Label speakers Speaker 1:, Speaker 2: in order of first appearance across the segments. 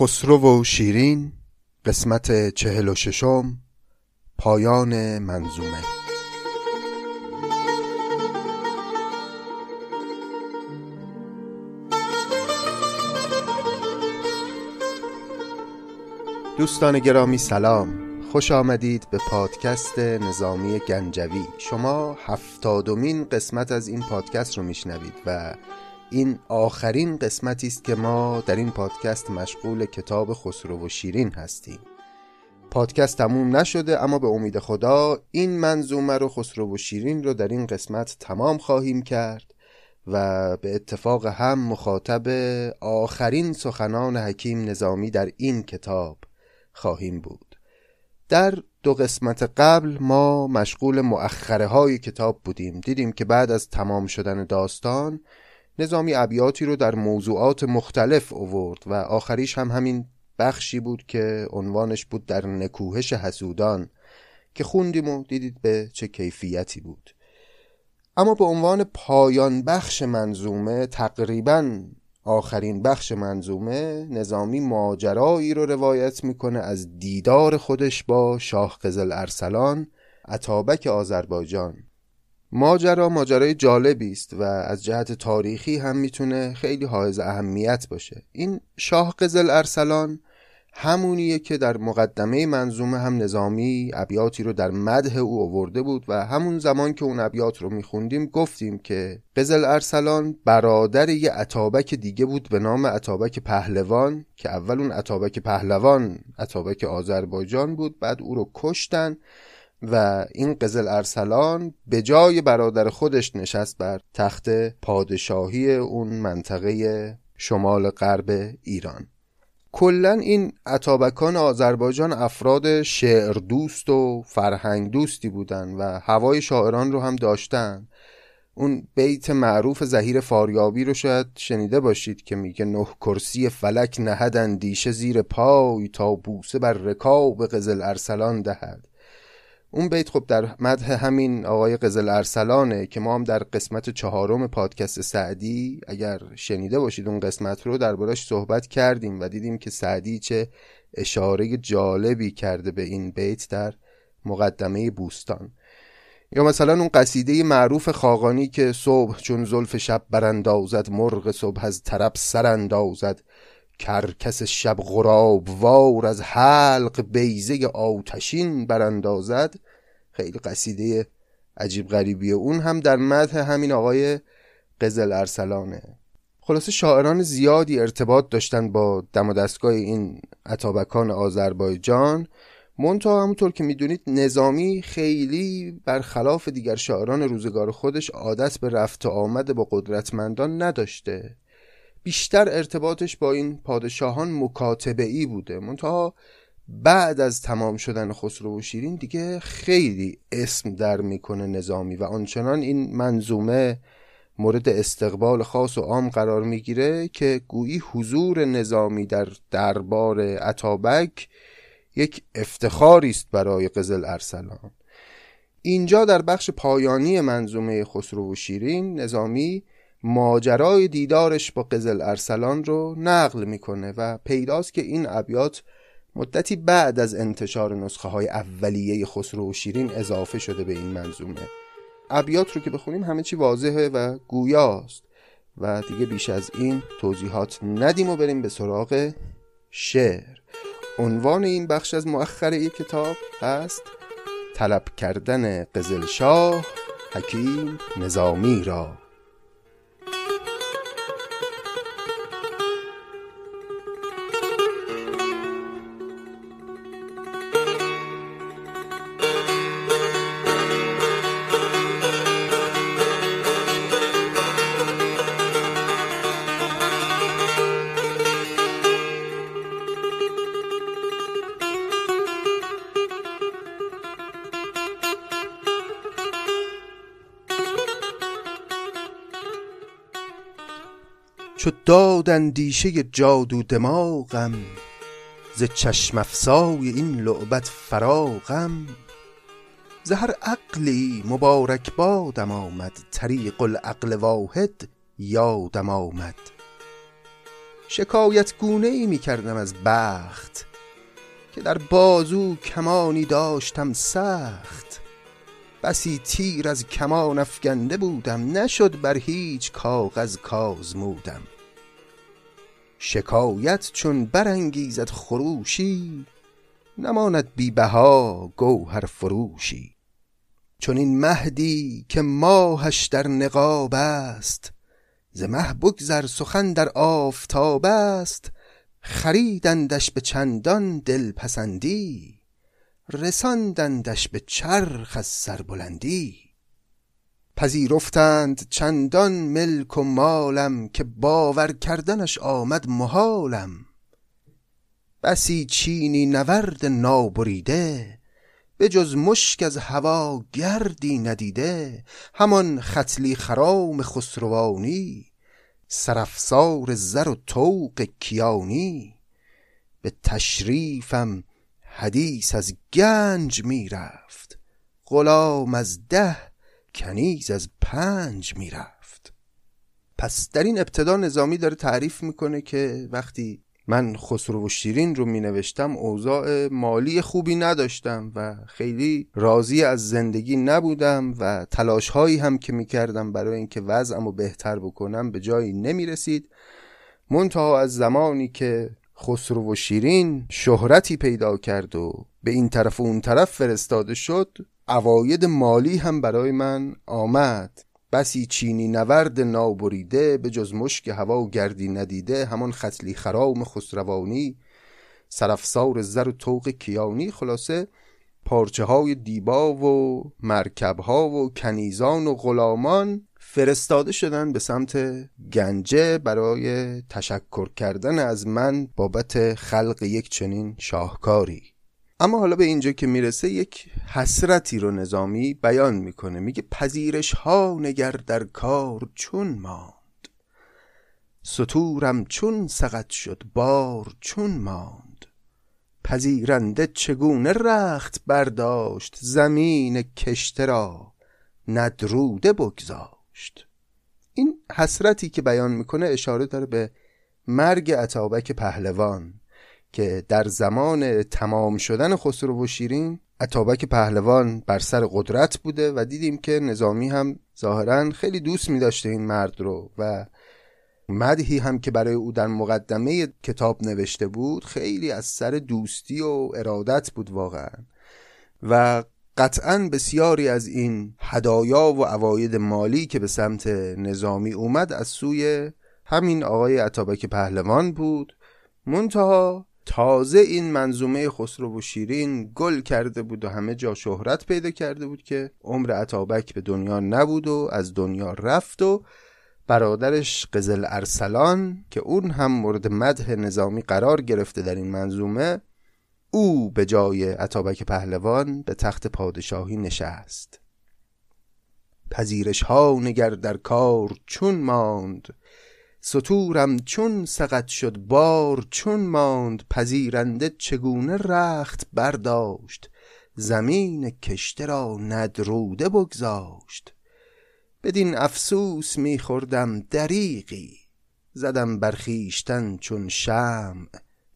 Speaker 1: خسرو و شیرین قسمت چهل و ششم پایان منظومه. دوستان گرامی سلام. خوش آمدید به پادکست نظامی گنجوی. شما هفتادمین قسمت از این پادکست رو میشنوید و این آخرین قسمتی است که ما در این پادکست مشغول کتاب خسرو و شیرین هستیم. پادکست تموم نشده اما به امید خدا این منظومه رو خسرو و شیرین رو در این قسمت تمام خواهیم کرد و به اتفاق هم مخاطب آخرین سخنان حکیم نظامی در این کتاب خواهیم بود. در دو قسمت قبل ما مشغول مؤخره های کتاب بودیم. دیدیم که بعد از تمام شدن داستان نظامی ابیاتی رو در موضوعات مختلف اوورد و آخریش هم همین بخشی بود که عنوانش بود در نکوهش حسودان که خوندیم و دیدید به چه کیفیتی بود. اما به عنوان پایان بخش منظومه تقریبا آخرین بخش منظومه نظامی ماجرایی رو روایت می‌کنه از دیدار خودش با شاه قزل ارسلان عطابک آذربایجان. ماجرا ماجرای جالبی است و از جهت تاریخی هم می‌تونه خیلی حائز اهمیت باشه. این شاه قزل ارسلان همونیه که در مقدمه منظومه هم نظامی ابیاتی رو در مده او آورده بود و همون زمان که اون ابیات رو میخوندیم گفتیم که قزل ارسلان برادر یه عطابک دیگه بود به نام عطابک پهلوان که اول اون عطابک پهلوان عطابک آذربایجان بود بعد او رو کشتن و این قزل ارسلان به جای برادر خودش نشست بر تخت پادشاهی اون منطقه شمال غرب ایران. کلا این عطابکان آذربایجان افراد شعر دوست و فرهنگ دوستی بودن و هوای شاعران رو هم داشتن. اون بیت معروف زهیر فاریابی رو شاید شنیده باشید که میگه نه کرسی فلک نهد دیشه زیر پای تا بوسه بر رکاب قزل ارسلان دهد. اون بیت خب در مدح همین آقای قزل ارسلانه که ما هم در قسمت چهارم پادکست سعدی اگر شنیده باشید اون قسمت رو دربارش صحبت کردیم و دیدیم که سعدی چه اشاره جالبی کرده به این بیت در مقدمه بوستان. یا مثلا اون قصیده معروف خاقانی که صبح چون زلف شب براندازد مرغ صبح از طرب سراندازد. کرکس شب غراب وار از حلق بیزه آتشین براندازد. خیلی قصیده عجیب غریبیه اون هم در مدح همین آقای قزل ارسلانه. خلاصه شاعران زیادی ارتباط داشتن با دم و دستگاه این عطابکان آذربایجان. منتها همونطور که می‌دونید نظامی خیلی برخلاف دیگر شاعران روزگار خودش عادت به رفت و آمد با قدرتمندان نداشته. بیشتر ارتباطش با این پادشاهان مکاتبه ای بوده. منتها بعد از تمام شدن خسرو و شیرین دیگه خیلی اسم در می‌کنه نظامی و آنچنان این منظومه مورد استقبال خاص و عام قرار می‌گیره که گویی حضور نظامی در دربار عطابک یک افتخاری است برای قزل ارسلان. اینجا در بخش پایانی منظومه خسرو و شیرین نظامی ماجرای دیدارش با قزل ارسلان رو نقل می‌کنه و پیداست که این ابیات مدتی بعد از انتشار نسخه های اولیه خسرو و شیرین اضافه شده به این منظومه. ابیات رو که بخونیم همه چی واضحه و گویاست و دیگه بیش از این توضیحات ندیم و بریم به سراغ شعر. عنوان این بخش از مؤخره کتاب هست طلب کردن قزل شاه حکیم نظامی را. چو داد اندیشه جادو دماغم ز چشم افسای این لعبت فراغم. ز هر عقلی مبارک بادم آمد طریق العقل واحد یادم آمد. شکایت گونه ای می کردم از بخت که در بازو کمانی داشتم سخت. بسی تیر از کمان افگنده بودم نشد بر هیچ کاغذ کازمودم. شکایت چون برانگیزد خروشی نماند بی بها گوهر فروشی. چون این مهدی که ماهش در نقاب است ز مه بگذر سخن در آفتاب است. خریدندش به چندان دلپسندی. رساندندش به چرخ از سربلندی. پذیرفتند چندان ملک و مالم که باور کردنش آمد محالم. بسی چینی نورد نابریده به جز مشک از هوا گردی ندیده. همان ختلی خرام خسروانی سرافسار زر و طوق کیانی. به تشریفم حدیث از گنج می‌رفت. غلام از ده کنیز از پنج می‌رفت. پس در این ابتدا نظامی داره تعریف می‌کنه که وقتی من خسرو و شیرین رو می نوشتم اوضاع مالی خوبی نداشتم و خیلی راضی از زندگی نبودم و تلاش هایی هم که می کردم برای اینکه وضعم رو بهتر بکنم به جایی نمی رسید منتها از زمانی که خسرو و شیرین شهرتی پیدا کرد و به این طرف و اون طرف فرستاده شد. عواید مالی هم برای من آمد. بسی چینی نورد نابریده به جز مشک هوا و گردی ندیده همان خطلی خرام خسروانی سرافسار زر و توق کیانی خلاصه پارچه های دیبا و مرکب ها و کنیزان و غلامان فرستاده شدن به سمت گنجه برای تشکر کردن از من بابت خلق یک چنین شاهکاری. اما حالا به اینجا که می‌رسه یک حسرتی رو نظامی بیان می‌کنه. میگه پذیرش ها نگر در کار چون ماند. سطورم چون سقط شد بار چون ماند. پذیرنده چگونه رخت برداشت زمین کشته را ندروده بگذاشت این حسرتی که بیان می‌کنه اشاره داره به مرگ عطابک پهلوان که در زمان تمام شدن خسرو و شیرین اتابک پهلوان بر سر قدرت بوده و دیدیم که نظامی هم ظاهرا خیلی دوست می داشته این مرد رو و مدهی هم که برای او در مقدمه کتاب نوشته بود خیلی از سر دوستی و ارادت بود واقعا. و قطعا بسیاری از این هدایا و عواید مالی که به سمت نظامی اومد از سوی همین آقای عطابک پهلوان بود. منتها تازه این منظومه خسرو و شیرین گل کرده بود و همه جا شهرت پیدا کرده بود که عمر عطابک به دنیا نبود و از دنیا رفت و برادرش قزل ارسلان که اون هم مورد مدح نظامی قرار گرفته در این منظومه او به جای عطابک پهلوان به تخت پادشاهی نشست. پذیرش ها نگر در کار چون ماند سطورم چون سقط شد بار چون ماند پذیرنده چگونه رخت برداشت زمین کشته را ندروده بگذاشت. بدین افسوس میخوردم دریقی زدم برخیشتن چون شم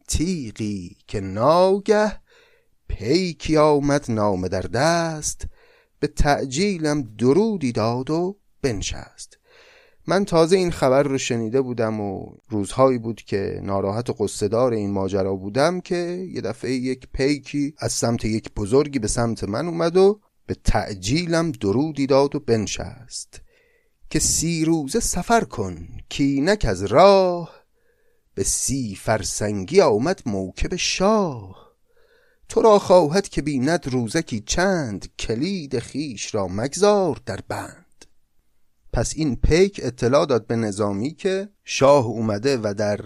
Speaker 1: تیقی که ناگه پیکی آمد نامه در دست به تعجیلم درودی داد و بنشست. من تازه این خبر رو شنیده بودم و روزهایی بود که ناراحت و قصدار این ماجرا بودم که یه دفعه یک پیکی از سمت یک بزرگی به سمت من اومد و به تعجیلم درودی داد و بنشست. که سی روزه سفر کن کینک از راه به سی فرسنگی آمد موکب شاه. تو را خواهد که بیند روزکی چند کلید خیش را مگذار در بند. پس این پیک اطلاع داد به نظامی که شاه اومده و در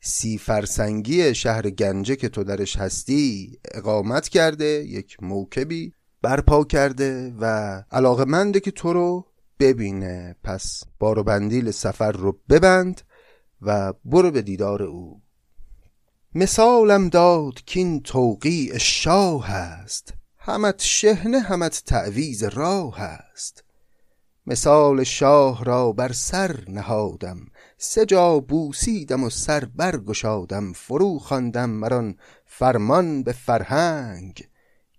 Speaker 1: سی فرسنگی شهر گنجه که تو درش هستی اقامت کرده یک موکبی برپا کرده و علاقه که تو رو ببینه. پس بارو بندیل سفر رو ببند و برو به دیدار او. مثالم داد که این توقیع شاه است. همت شهنه همت تعویز راه است. مثال شاه را بر سر نهادم. سه جا بوسیدم و سر برگشادم. فرو خواندم مران فرمان به فرهنگ.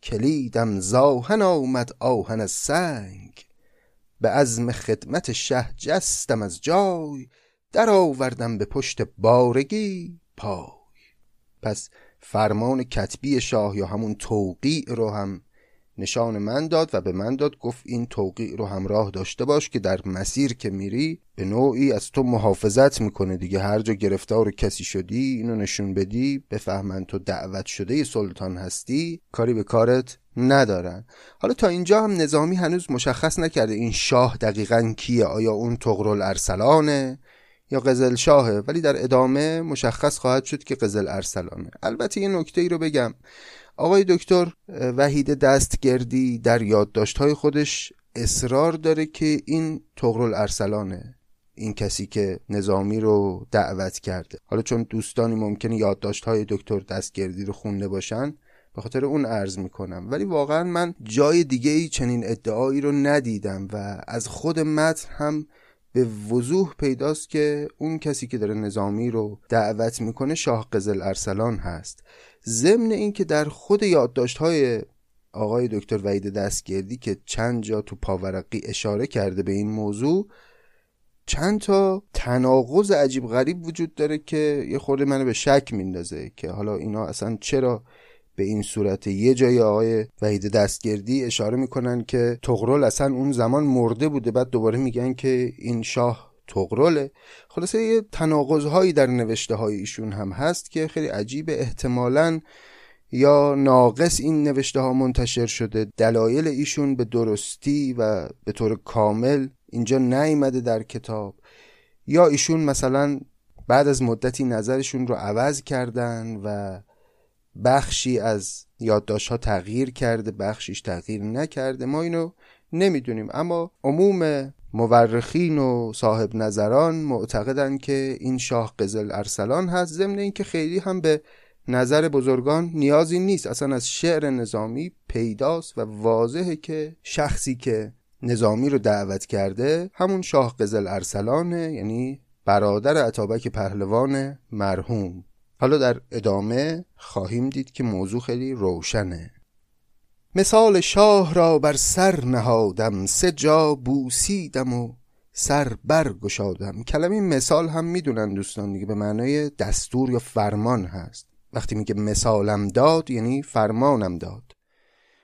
Speaker 1: کلیدم زاهن آمد آهن از سنگ. به عزم خدمت شه جستم از جای. در آوردم به پشت بارگی پای. پس فرمان کتبی شاه یا همون توقیع رو هم نشان من داد و به من داد گفت این توقیع رو همراه داشته باش که در مسیر که میری به نوعی از تو محافظت می‌کنه دیگه. هر جا گرفتار کسی شدی اینو نشون بدی بفهمن تو دعوت شده سلطان هستی کاری به کارت ندارن. حالا تا اینجا هم نظامی هنوز مشخص نکرده این شاه دقیقا کیه آیا اون تغرل ارسلانه یا قزل شاهه ولی در ادامه مشخص خواهد شد که قزل ارسلانه. البته یه نکته ای رو بگم. آقای دکتر وحید دستگردی در یادداشت‌های خودش اصرار داره که این تغرل ارسلانه این کسی که نظامی رو دعوت کرده. حالا چون دوستانی ممکنه یادداشت‌های دکتر دستگردی رو خونده باشن به خاطر اون عرض می‌کنم. ولی واقعا من جای دیگه ای چنین ادعایی رو ندیدم و از خود متن هم به وضوح پیداست که اون کسی که داره نظامی رو دعوت می‌کنه شاه قزل ارسلان هست. ضمن اینکه در خود یادداشت های آقای دکتر وحید دستگردی که چند جا تو پاورقی اشاره کرده به این موضوع چند تا تناقض عجیب غریب وجود داره که یه خورده منو به شک میندازه که حالا اینا اصلا چرا به این صورت یه جای آقای وحید دستگردی اشاره می‌کنن که تغرل اصلا اون زمان مرده بوده بعد دوباره میگن که این شاه تغرله خلاصه یه تناقض هایی در نوشته های ایشون هم هست که خیلی عجیب احتمالا یا ناقص این نوشته ها منتشر شده دلایل ایشون به درستی و به طور کامل اینجا نیامده در کتاب. یا ایشون مثلا بعد از مدتی نظرشون رو عوض کردن و بخشی از یادداشت ها تغییر کرده بخشیش تغییر نکرده. ما اینو نمی‌دونیم. اما عموم مورخین و صاحب نظران معتقدند که این شاه قزل ارسلان هست. ضمن اینکه خیلی هم به نظر بزرگان نیازی نیست. اصلا از شعر نظامی پیداست و واضحه که شخصی که نظامی رو دعوت کرده همون شاه قزل ارسلانه یعنی برادر عطابک پهلوان مرحوم. حالا در ادامه خواهیم دید که موضوع خیلی روشنه. مثال شاه را بر سر نهادم سه جا بوسیدم و سر برگشادم کلمه مثال هم می‌دونن دوستان دیگه به معنای دستور یا فرمان هست. وقتی میگه مثالم داد یعنی فرمانم داد.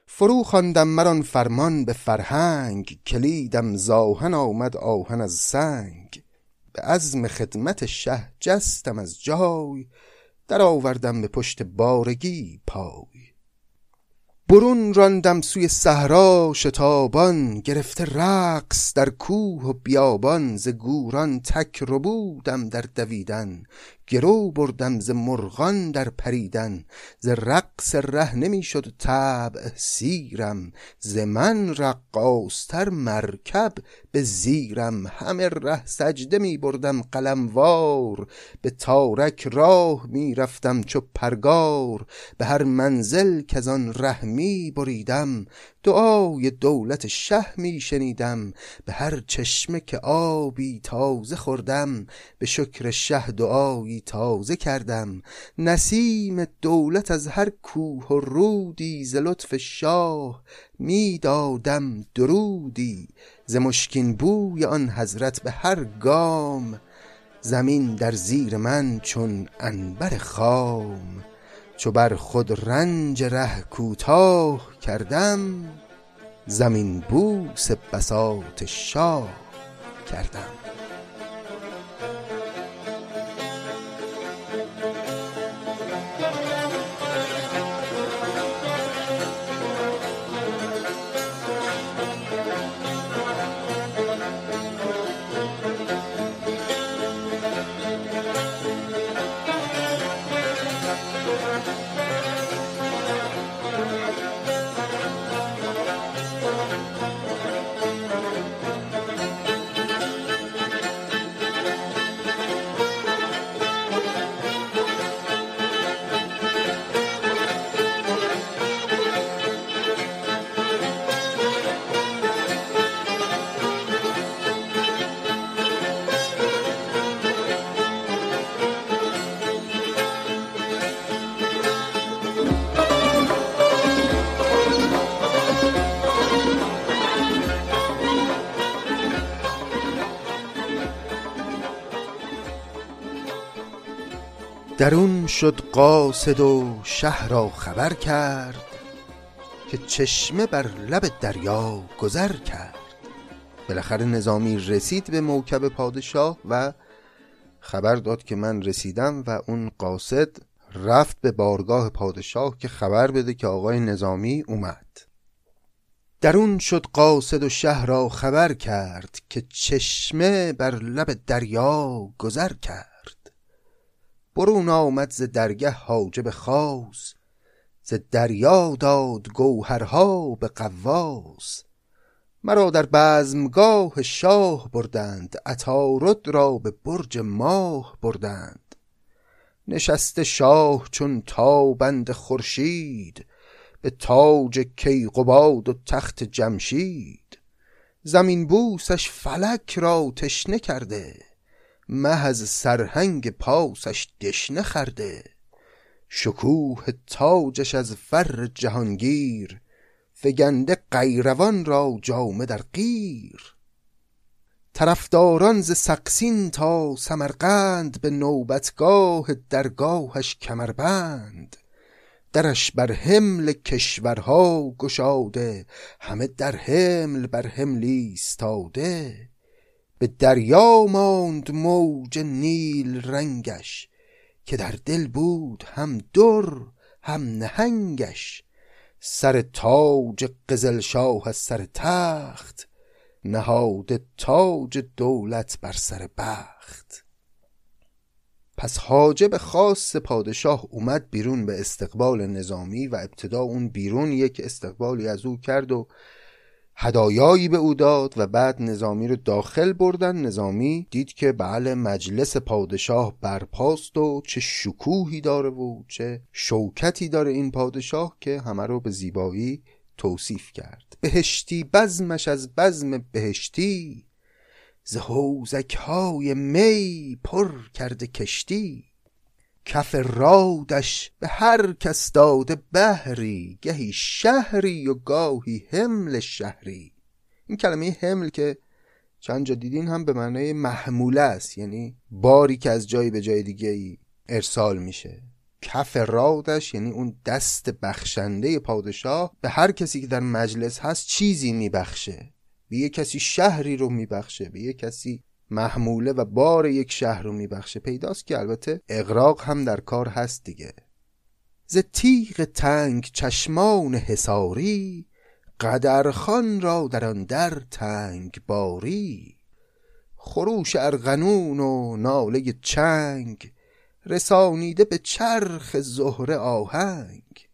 Speaker 1: فرو خواندم مران فرمان به فرهنگ. کلیدم زاهن آمد آهن از سنگ. به عزم خدمت شه جستم از جای. در آوردم به پشت بارگی پای. برون راندم سوی صحرا شتابان گرفته رقص در کوه و بیابان ز گوران تک ربودم در دویدن. گرو بردم ز مرغان در پریدن ز رقص ره نمی‌شد طبع سیرم ز من رقاصتر مرکب به زیرم. همه ره سجده می بردم قلموار به تارک راه می رفتم چو پرگار. به هر منزل که آن ره می بریدم دعای دولت شه می شنیدم به هر چشمه که آبی تازه خوردم به شکر شه دعایی تازه کردم. نسیم دولت از هر کوه و رودی ز لطف شاه می دادم درودی. ز مشکین بوی آن حضرت به هر گام زمین در زیر من چون انبر خام. چو بر خود رنج ره کوتاه کردم زمین بوس بساط شاه کردم. درون شد قاصد و شهر را خبر کرد که چشمه بر لب دریا گذر کرد. بالاخره نظامی رسید به موکب پادشاه و خبر داد که من رسیدم و اون قاصد رفت به بارگاه پادشاه که خبر بده که آقای نظامی اومد. درون شد قاصد و شهر را خبر کرد که چشمه بر لب دریا گذر کرد. برون آمد ز درگه حاجب خاص ز دریا داد گوهرها به قواس مرا در بزمگاه شاه بردند عطارد را به برج ماه بردند. نشست شاه چون تابند خورشید به تاج کیقباد و تخت جمشید. زمین بوسش فلک را تشنه کرده از سرهنگ پاسش دشنه خرده. شکوه تاجش از فر جهانگیر فگنده قیروان را جامه در قیر. طرفداران ز سقسین تا سمرقند به نوبتگاه درگاهش کمربند. درش بر حمل کشورها گشاده همه در حمل بر حمل ایستاده. به دریا ماند موج نیل رنگش که در دل بود هم در هم نهنگش. سر تاج قزل شاه از سر تخت نهاده تاج دولت بر سر بخت. پس حاجب خاص پادشاه اومد بیرون به استقبال نظامی و ابتدا اون بیرون یک استقبالی از او کرد و هدایایی به او داد و بعد نظامی رو داخل بردن. نظامی دید که بله مجلس پادشاه برپاست و چه شکوهی داره و چه شوکتی داره این پادشاه که همه رو به زیبایی توصیف کرد. بهشتی بزمش از بزم بهشتی ز های می پر کرده کشتی. کف رادش به هر کس داده بهری گهی شهری و گاهی حمل شهری. این کلمه حمل که چند جا دیدین هم به معنای محموله است یعنی باری که از جایی به جای دیگه ای ارسال میشه. کف رادش یعنی اون دست بخشنده پادشاه به هر کسی که در مجلس هست چیزی میبخشه. به یه کسی شهری رو میبخشه به یه کسی محموله و بار یک شهر رو میبخشه. پیداست که البته اقراق هم در کار هست دیگه. ز تیغ تنگ چشمان حساری قدرخان را در آن در تنگ باری. خروش ارغنون و ناله چنگ رسانیده به چرخ زهره آهنگ.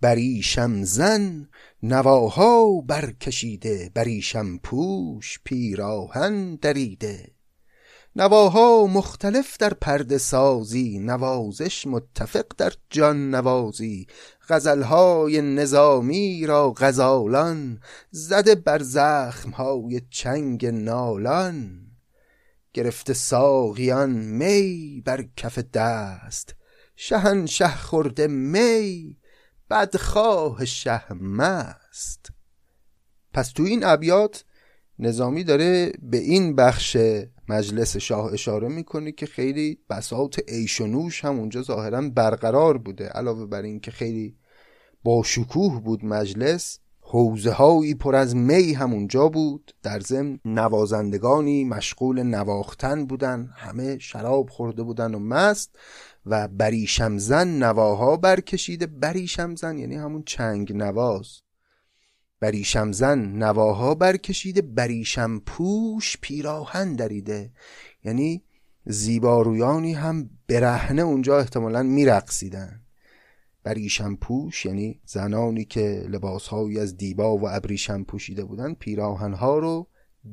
Speaker 1: بریشم زن نواها برکشیده بریشم پوش پیراهن دریده. نواها مختلف در پرده سازی نوازش متفق در جان نوازی. غزلهای نظامی را غزالان زده بر زخمهای چنگ نالان. گرفته ساقیان می بر کف دست شهنشه خورده می بدخواه شه مست پس تو این ابیات نظامی داره به این بخش مجلس شاه اشاره می‌کنه که خیلی بساط عیش و نوش هم اونجا ظاهرا برقرار بوده. علاوه بر این که خیلی با شکوه بود مجلس حوزه هایی پر از می هم اونجا بود. در ضمن نوازندگانی مشغول نواختن بودن. همه شراب خورده بودن و مست. و بریشمزن نواها برکشیده. بریشمزن یعنی همون چنگ نواز. بریشمزن نواها برکشیده. بریشم پوش پیراهن دریده. یعنی زیبارویانی هم برهنه اونجا احتمالا میرقصیدن. بریشم پوش یعنی زنانی که لباسهایی از دیبا و ابریشم پوشیده بودن پیراهنها رو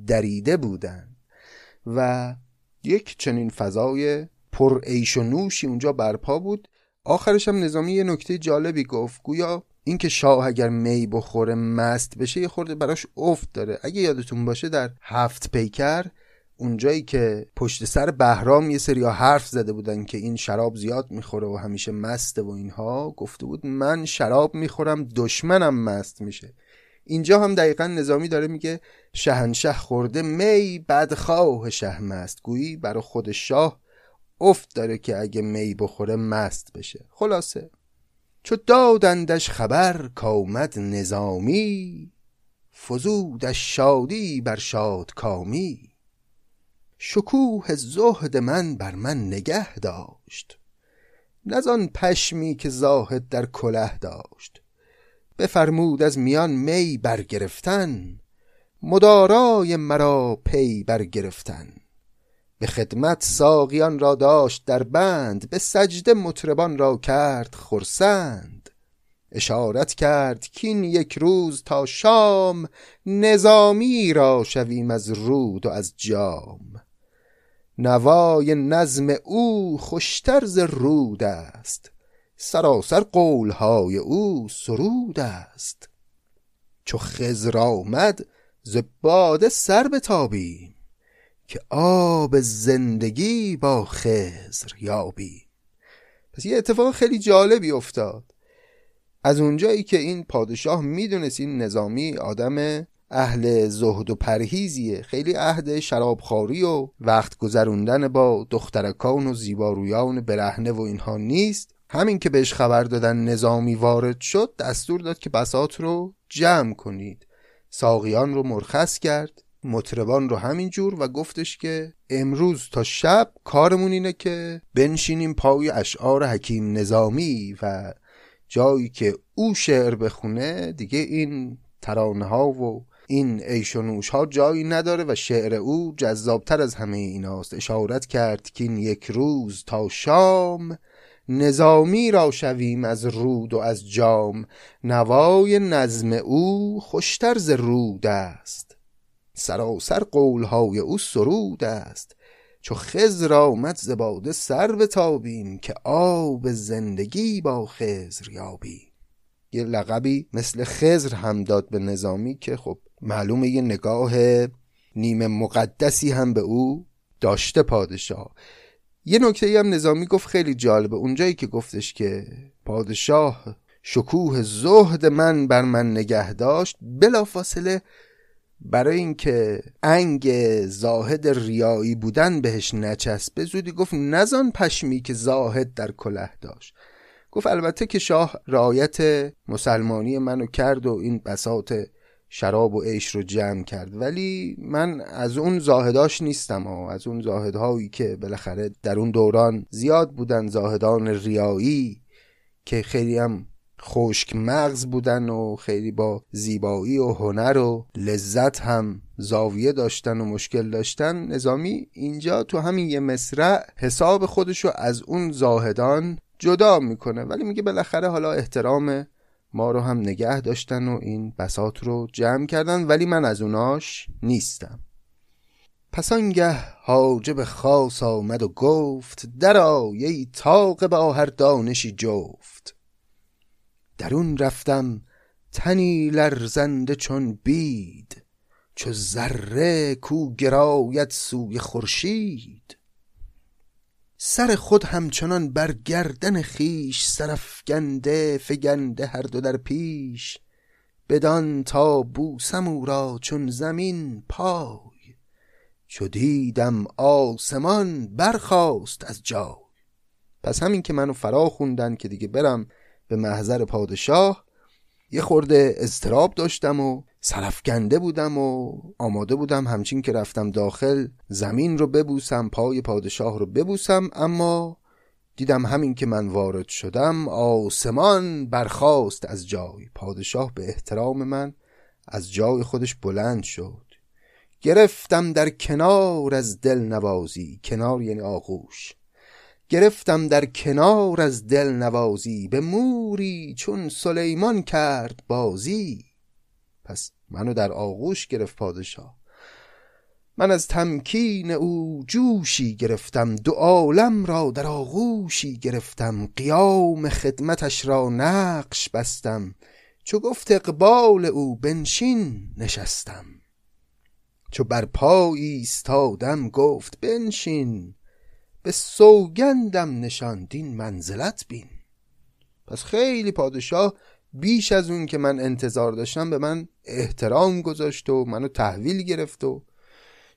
Speaker 1: دریده بودن. و یک چنین فضای پر ایش و نوشی اونجا برپا بود. آخرش هم نظامی یه نکته جالبی گفت. گویا اینکه شاه اگر می بخوره مست بشه یه خورده براش افت داره. اگه یادتون باشه در هفت پیکر اونجایی که پشت سر بهرام یه سری حرف زده بودن که این شراب زیاد می‌خوره و همیشه مسته و اینها گفته بود من شراب می‌خورم دشمنم مست میشه. اینجا هم دقیقا نظامی داره میگه شهنشه خورده می بدخواه شه مست گویی برای خود شاه افت داره که اگه می بخوره مست بشه. خلاصه. چو دادندش خبر کامد نظامی فزودش شادی بر شاد کامی شکوه زهد من بر من نگه داشت نزان پشمی که زاهد در کله داشت. بفرمود از میان می برگرفتن مدارای مرا پی برگرفتن. به خدمت ساقیان را داشت در بند به سجده مطربان را کرد خرسند. اشارت کرد کین یک روز تا شام نظامی را شویم از رود و از جام. نوای نظم او خوشتر ز رود است سراسر قولهای او سرود است. چو خضر آمد ز باده سر بتابیم. که آب زندگی با خضر یابیم پس یه اتفاق خیلی جالبی افتاد. از اونجایی که این پادشاه می‌دونست این نظامی آدم اهل زهد و پرهیزیه خیلی عهد شرابخواری و وقت گذروندن با دخترکان و زیبارویان برهنه و اینها نیست. همین که بهش خبر دادن نظامی وارد شد دستور داد که بسات رو جمع کنید. ساقیان رو مرخص کرد. مطربان رو همین جور و گفتش که امروز تا شب کارمون اینه که بنشینیم پای اشعار حکیم نظامی و جایی که او شعر بخونه دیگه این ترانه ها و این عیش و نوش ها جایی نداره و شعر او جذابتر از همه ایناست. اشارت کرد که این یک روز تا شام نظامی را شویم از رود و از جام. نوای نظم او خوشتر ز رود است. سراسر قولهای او سرود است. چو خضر آمد ز باده سر بتابیم که آب زندگی با خضر یابیم. یه لقبی مثل خضر هم داد به نظامی که خب معلومه یه نگاه نیمه مقدسی هم به او داشته پادشاه. یه نکته هم نظامی گفت خیلی جالبه. اونجایی که گفتش که پادشاه شکوه زهد من بر من نگه داشت بلافاصله برای اینکه انگ زاهد ریایی بودن بهش نچسبه زودی گفت نزان پشمی که زاهد در کله داشت. گفت البته که شاه رعایت مسلمانی منو کرد و این بساط شراب و عیش رو جمع کرد. ولی من از اون زاهداش نیستم و از اون زاهدهایی که بالاخره در اون دوران زیاد بودن زاهدان ریایی که خیلی هم خشک مغز بودن و خیلی با زیبایی و هنر و لذت هم زاویه داشتن و مشکل داشتن نظامی اینجا تو همین یه مصرع حساب خودشو از اون زاهدان جدا می‌کنه. ولی میگه بالاخره حالا احترام ما رو هم نگه داشتن و این بسات رو جمع کردن ولی من از اوناش نیستم. پس آنگه حاجب خاص آمد و گفت در آیه تاق با هر دانشی جفت. درون رفتم تنی لرزنده چون بید چو ذره کو گراید سوی خورشید. سر خود همچنان بر گردن خیش سرفگنده فگنده هر دو در پیش بدان تا بوسم او را چون زمین پای. چو دیدم آسمان برخاست از جای. پس همین که منو فرا خوندن که دیگه برم به محضر پادشاه یه خورده اضطراب داشتم و سرفگنده بودم و آماده بودم همچین که رفتم داخل زمین رو ببوسم پای پادشاه رو ببوسم اما دیدم همین که من وارد شدم آسمان برخاست از جای. پادشاه به احترام من از جای خودش بلند شد. گرفتم در کنار از دل نوازی کنار یعنی آغوش. گرفتم در کنار از دل نوازی به موری چون سلیمان کرد بازی. پس منو در آغوش گرفت پادشاه. من از تمکین او جوشی گرفتم دو عالم را در آغوشی گرفتم قیام خدمتش را نقش بستم. چو گفت اقبال او بنشین نشستم. چو بر پای ایستادم گفت بنشین. به سوگندم نشاندین منزلت بین. پس خیلی پادشاه بیش از اون که من انتظار داشتم به من احترام گذاشت و منو تحویل گرفت و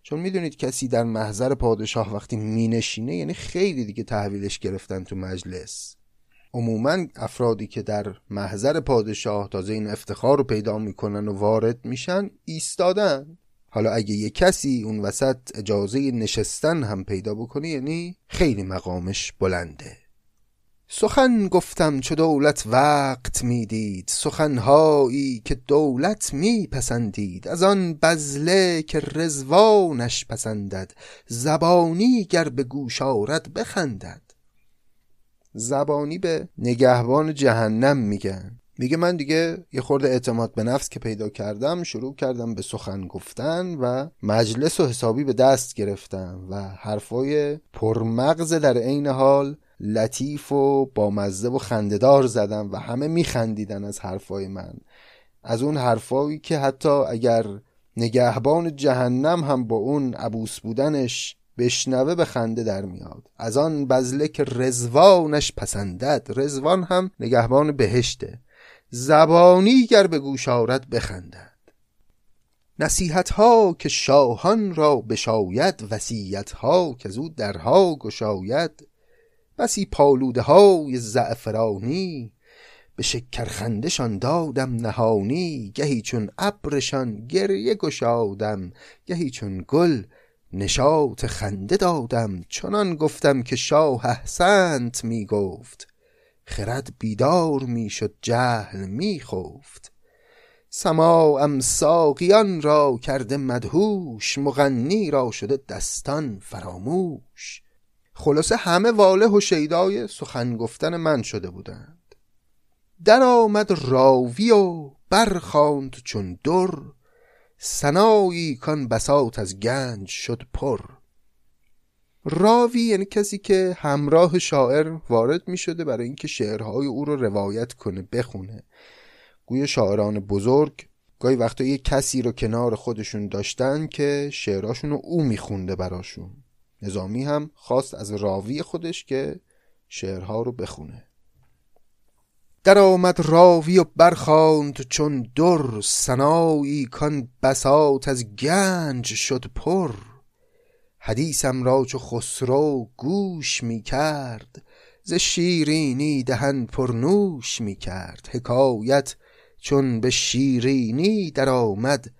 Speaker 1: چون می‌دونید کسی در محضر پادشاه وقتی مینشینه یعنی خیلی دیگه تحویلش گرفتن تو مجلس. عموما افرادی که در محضر پادشاه تازه این افتخار رو پیدا می‌کنن و وارد میشن ایستادن. حالا اگه یه کسی اون وسط اجازه نشستن هم پیدا بکنه یعنی خیلی مقامش بلنده. سخن گفتم چو دولت وقت می‌دید سخنهایی که دولت میپسندید. از آن بزله که رزوانش پسندد زبانی گر به گوش آرد بخندد. زبانی به نگهبان جهنم میگن. میگه من دیگه یه خورده اعتماد به نفس که پیدا کردم شروع کردم به سخن گفتن و مجلس و حسابی به دست گرفتم و حرفای پرمغز در عین حال لطیف و بامزه و خندهدار زدم و همه میخندیدن از حرفای من. از اون حرفایی که حتی اگر نگهبان جهنم هم با اون عبوس بودنش بشنوه به خنده در میاد. از آن بزله که رزوانش پسندد. رزوان هم نگهبان بهشته. زبانی گر به گوش آرد بخندد. نصیحت ها که شاهان را بشاید وسیعت ها که زود درها گشاید. بسی پالوده های زعفرانی به شکرخندشان دادم نهانی. گهی چون ابرشان گریه گشادم گهی چون گل نشاط خنده دادم. چنان گفتم که شاه احسنت می گفت خرد بیدار می شد جهل می خفت سماعم ساقیان را کرده مدهوش مغنی را شده دستان فراموش. خلاصه همه واله و شیدای سخن گفتن من شده بودند. در آمد راوی و برخاند چون در. سنایی کان بساط از گنج شد پر. راوی یعنی کسی که همراه شاعر وارد می شده برای اینکه شعرهای او رو روایت کنه بخونه. گوی شاعران بزرگ گاهی وقتا یه کسی رو کنار خودشون داشتن که شعراشون رو او میخونده براشون. نظامی هم خواست از راوی خودش که شعرها رو بخونه. در آمد راوی و برخاند چون در سنایی کان بساط از گنج شد پر. حدیثم را چو خسرو گوش می کرد ز شیرینی دهن پرنوش می کرد. حکایت چون به شیرینی در آمد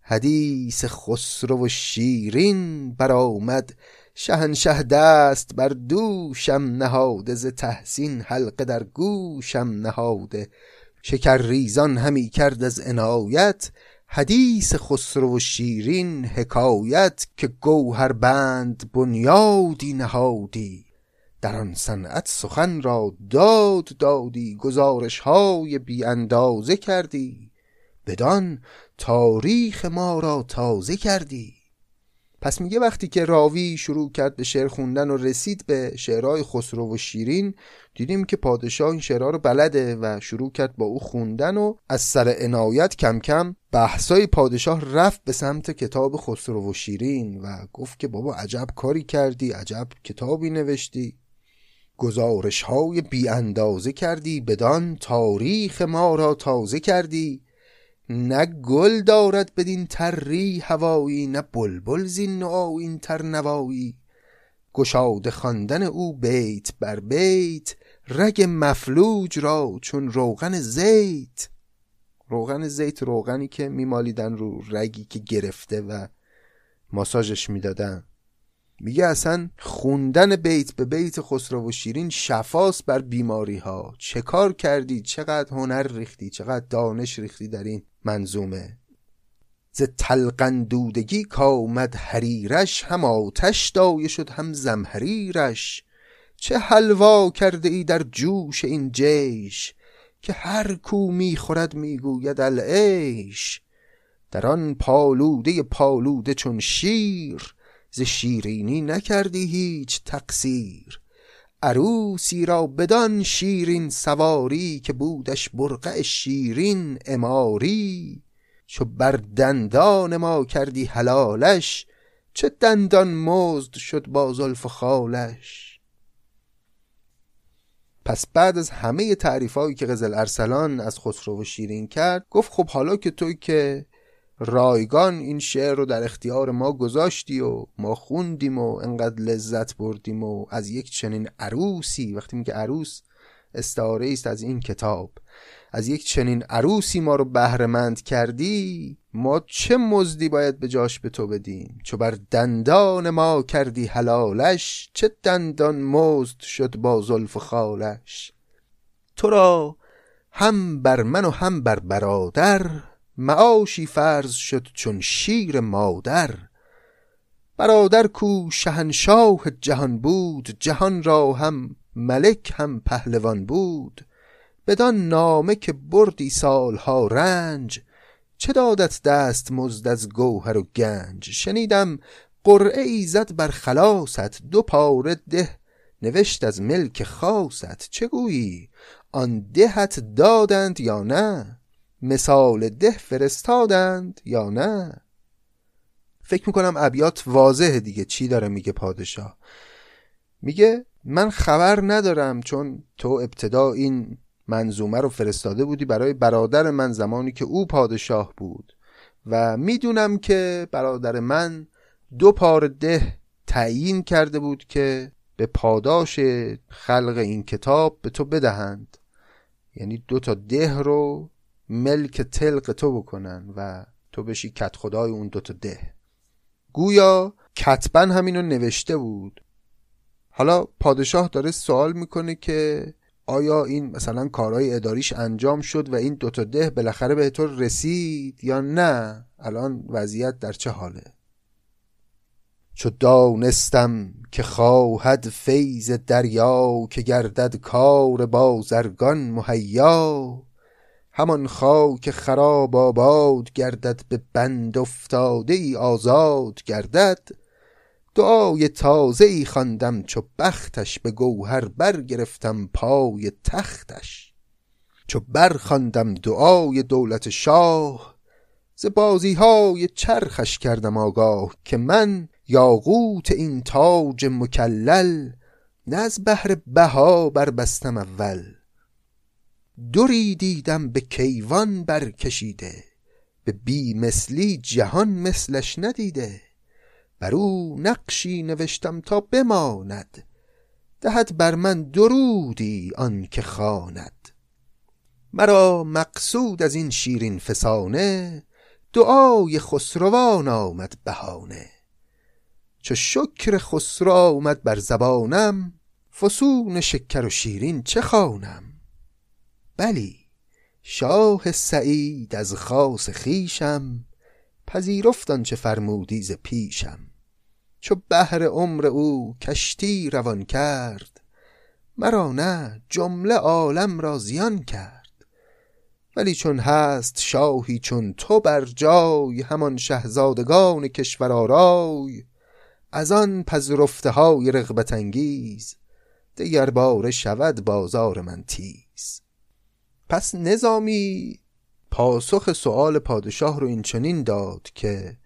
Speaker 1: حدیث خسرو و شیرین برآمد. شهنشه دست بر دوشم نهاده ز تحسین حلقه در گوشم نهاده. شکر ریزان همی کرد از عنایت حدیث خسرو و شیرین حکایت که گوهر بند بنیادی نهادی. در آن صنعت سخن را داد دادی گزارش های بی اندازه کردی. بدان تاریخ ما را تازه کردی. پس میگه وقتی که راوی شروع کرد به شعر خوندن و رسید به شعرهای خسرو و شیرین دیدیم که پادشاه این شعرها رو بلده و شروع کرد با او خوندن و از سر عنایت کم کم بحثای پادشاه رفت به سمت کتاب خسرو و شیرین و گفت که بابا عجب کاری کردی عجب کتابی نوشتی. گزارش های بی اندازه کردی بدان تاریخ ما را تازه کردی. نه گل دارد بدین تری هوایی نه بلبل زین نوع این تر نوایی. گشاده خواندن او بیت بر بیت رگ مفلوج را چون روغن زیت. روغن زیت روغنی که میمالیدن رو رگی که گرفته و ماساژش می‌دادن. میگه اصلا خوندن بیت به بیت خسرو و شیرین شفاست بر بیماری ها چه کار کردی؟ چقدر هنر ریختی؟ چقدر دانش ریختی در این منظومه؟ ز تلقندودگی کامد حریرش هم آتش دایه شد هم زمحریرش. چه حلوا کرده ای در جوش این جیش؟ که هر کو می‌خورد می‌گوید العیش. در آن پالوده پالوده چون شیر ز شیرینی نکردی هیچ تقصیر. عروسی را بدان شیرین سواری که بودش برقع شیرین اماری چو بر دندان ما کردی حلالش چه دندان مزد شد با زلف خالش. پس بعد از همه تعریف هایی که غزل ارسلان از خسرو و شیرین کرد گفت خب حالا که توی که رایگان این شعر رو در اختیار ما گذاشتی و ما خوندیم و انقدر لذت بردیم و از یک چنین عروسی وقتی میگه عروس استعاره است از این کتاب. از یک چنین عروسی ما رو بهرهمند کردی ما چه مزدی باید به جاش به تو بدیم؟ چو بر دندان ما کردی حلالش چه دندان مزد شد با زلف خالش؟ تو را هم بر من و هم بر برادر معاشی فرض شد چون شیر مادر. برادر کو شهنشاه جهان بود جهان را هم ملک هم پهلوان بود. بدان نامه که بردی سالها رنج چه دادت دست مزد از گوهر و گنج؟ شنیدم قرعه ای زد بر خلاصت دو پاره ده نوشت از ملک خاصت. چه گویی؟ آن دهت دادند یا نه؟ مثال ده فرستادند یا نه؟ فکر می‌کنم ابیات واضحه دیگه. چی داره میگه پادشاه؟ میگه من خبر ندارم چون تو ابتدا این منظومه رو فرستاده بودی برای برادر من زمانی که او پادشاه بود. و می‌دونم که برادر من دو پار ده تعیین کرده بود که به پاداش خلق این کتاب به تو بدهند. یعنی دو تا ده رو ملک تلق تو بکنن و تو بشی کت خدای اون دو تا ده. گویا کتبن همینو نوشته بود. حالا پادشاه داره سوال می‌کنه که آیا این مثلا کارهای اداریش انجام شد و این دوتا ده بالاخره به تو رسید یا نه؟ الان وضعیت در چه حاله؟ چو دانستم که خواهد فیض دریا که گردد کار بازرگان مهیا همان خاک خراب آباد گردد به بند افتاده ای آزاد گردد. دعای تازه ای خواندم چو بختش به گوهر برگرفتم پای تختش. چو برخواندم دعای دولت شاه ز بازی های چرخش کردم آگاه که من یاقوت این تاج مکلل نه از بهر بها بربستم اول. دوری دیدم به کیوان برکشیده به بی مثلی جهان مثلش ندیده. بر او نقشی نوشتم تا بماند دهد بر من درودی آن که خواند. مرا مقصود از این شیرین فسانه دعای خسروان آمد بهانه. چو شکر خسرو آمد بر زبانم فسون شکر و شیرین چه خوانم؟ بلی شاه سعید از خاص خیشم پذیرفت آنچه فرمودی ز پیشم. چو بهر عمر او کشتی روان کرد مرا نه جمله عالم را زیان کرد. ولی چون هست شاهی چون تو بر جای همان شهزادگان کشور آرای از آن پذرفته های رغبت انگیز دگر باره شود بازار من تیز. پس نظامی پاسخ سؤال پادشاه رو این چنین داد که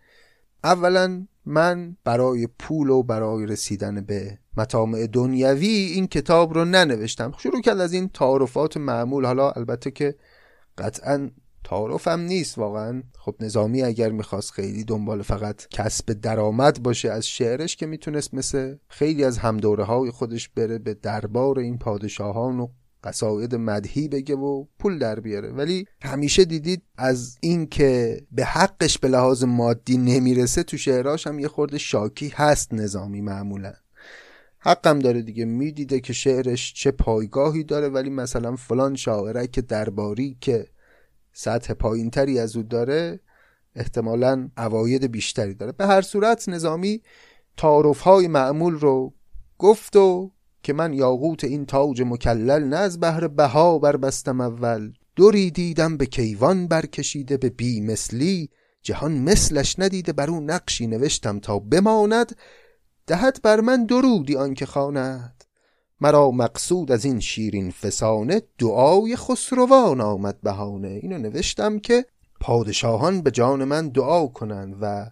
Speaker 1: اولا من برای پول و برای رسیدن به مطامع دنیوی این کتاب رو ننوشتم. شروع کرد از این تعارفات معمول. حالا البته که قطعا تعارفم نیست واقعا. خب نظامی اگر می‌خواست خیلی دنبال فقط کسب درآمد باشه از شعرش که می‌تونست مثل خیلی از همدوره های خودش بره به دربار این پادشاهان و قصاید مدهی بگه و پول در بیاره. ولی همیشه دیدید از این که به حقش به لحاظ مادی نمی‌رسه تو شعراش هم یه خورده شاکی هست نظامی معمولا. حقم داره دیگه. می‌دیده که شعرش چه پایگاهی داره ولی مثلا فلان شاعره که درباری که سطح پایینتری از او داره احتمالا عواید بیشتری داره. به هر صورت نظامی تعارف های معمول رو گفت و که من یاقوت این تاج مکلل نه از بهر بها بربستم اول. دوری دیدم به کیوان برکشیده به بی مثلی. جهان مثلش ندیده بر او نقشی نوشتم تا بماند. دهد بر من درودی آنکه خواند. مرا مقصود از این شیرین فسانه دعای خسروان آمد بهانه. اینو نوشتم که پادشاهان به جان من دعا کنند و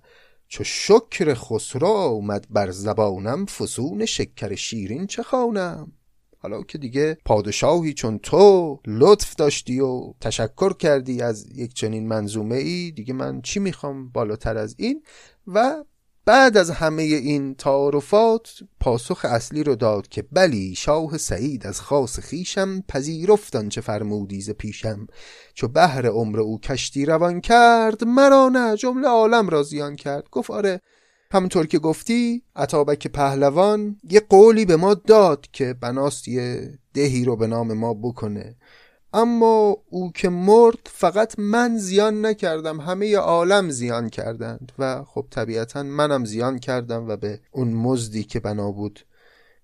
Speaker 1: چو شکر خسرو آمد بر زبانم فسون شکر شیرین چه خوانم؟ حالا که دیگه پادشاهی چون تو لطف داشتی و تشکر کردی از یک چنین منظومه ای دیگه من چی می‌خوام بالاتر از این؟ و بعد از همه این تعارفات پاسخ اصلی رو داد که بلی شاه سعید از خاص خیشم پذیرفتان چه فرمودی ز پیشم. چو بهر عمر او کشتی روان کرد مرا نه جمله عالم را زیان کرد. گفت آره همونطور که گفتی عطابک پهلوان یه قولی به ما داد که بناست یه دهی رو به نام ما بکنه. اما او که مرد فقط من زیان نکردم همه عالم زیان کردند و خب طبیعتا منم زیان کردم و به اون مزدی که بنا بود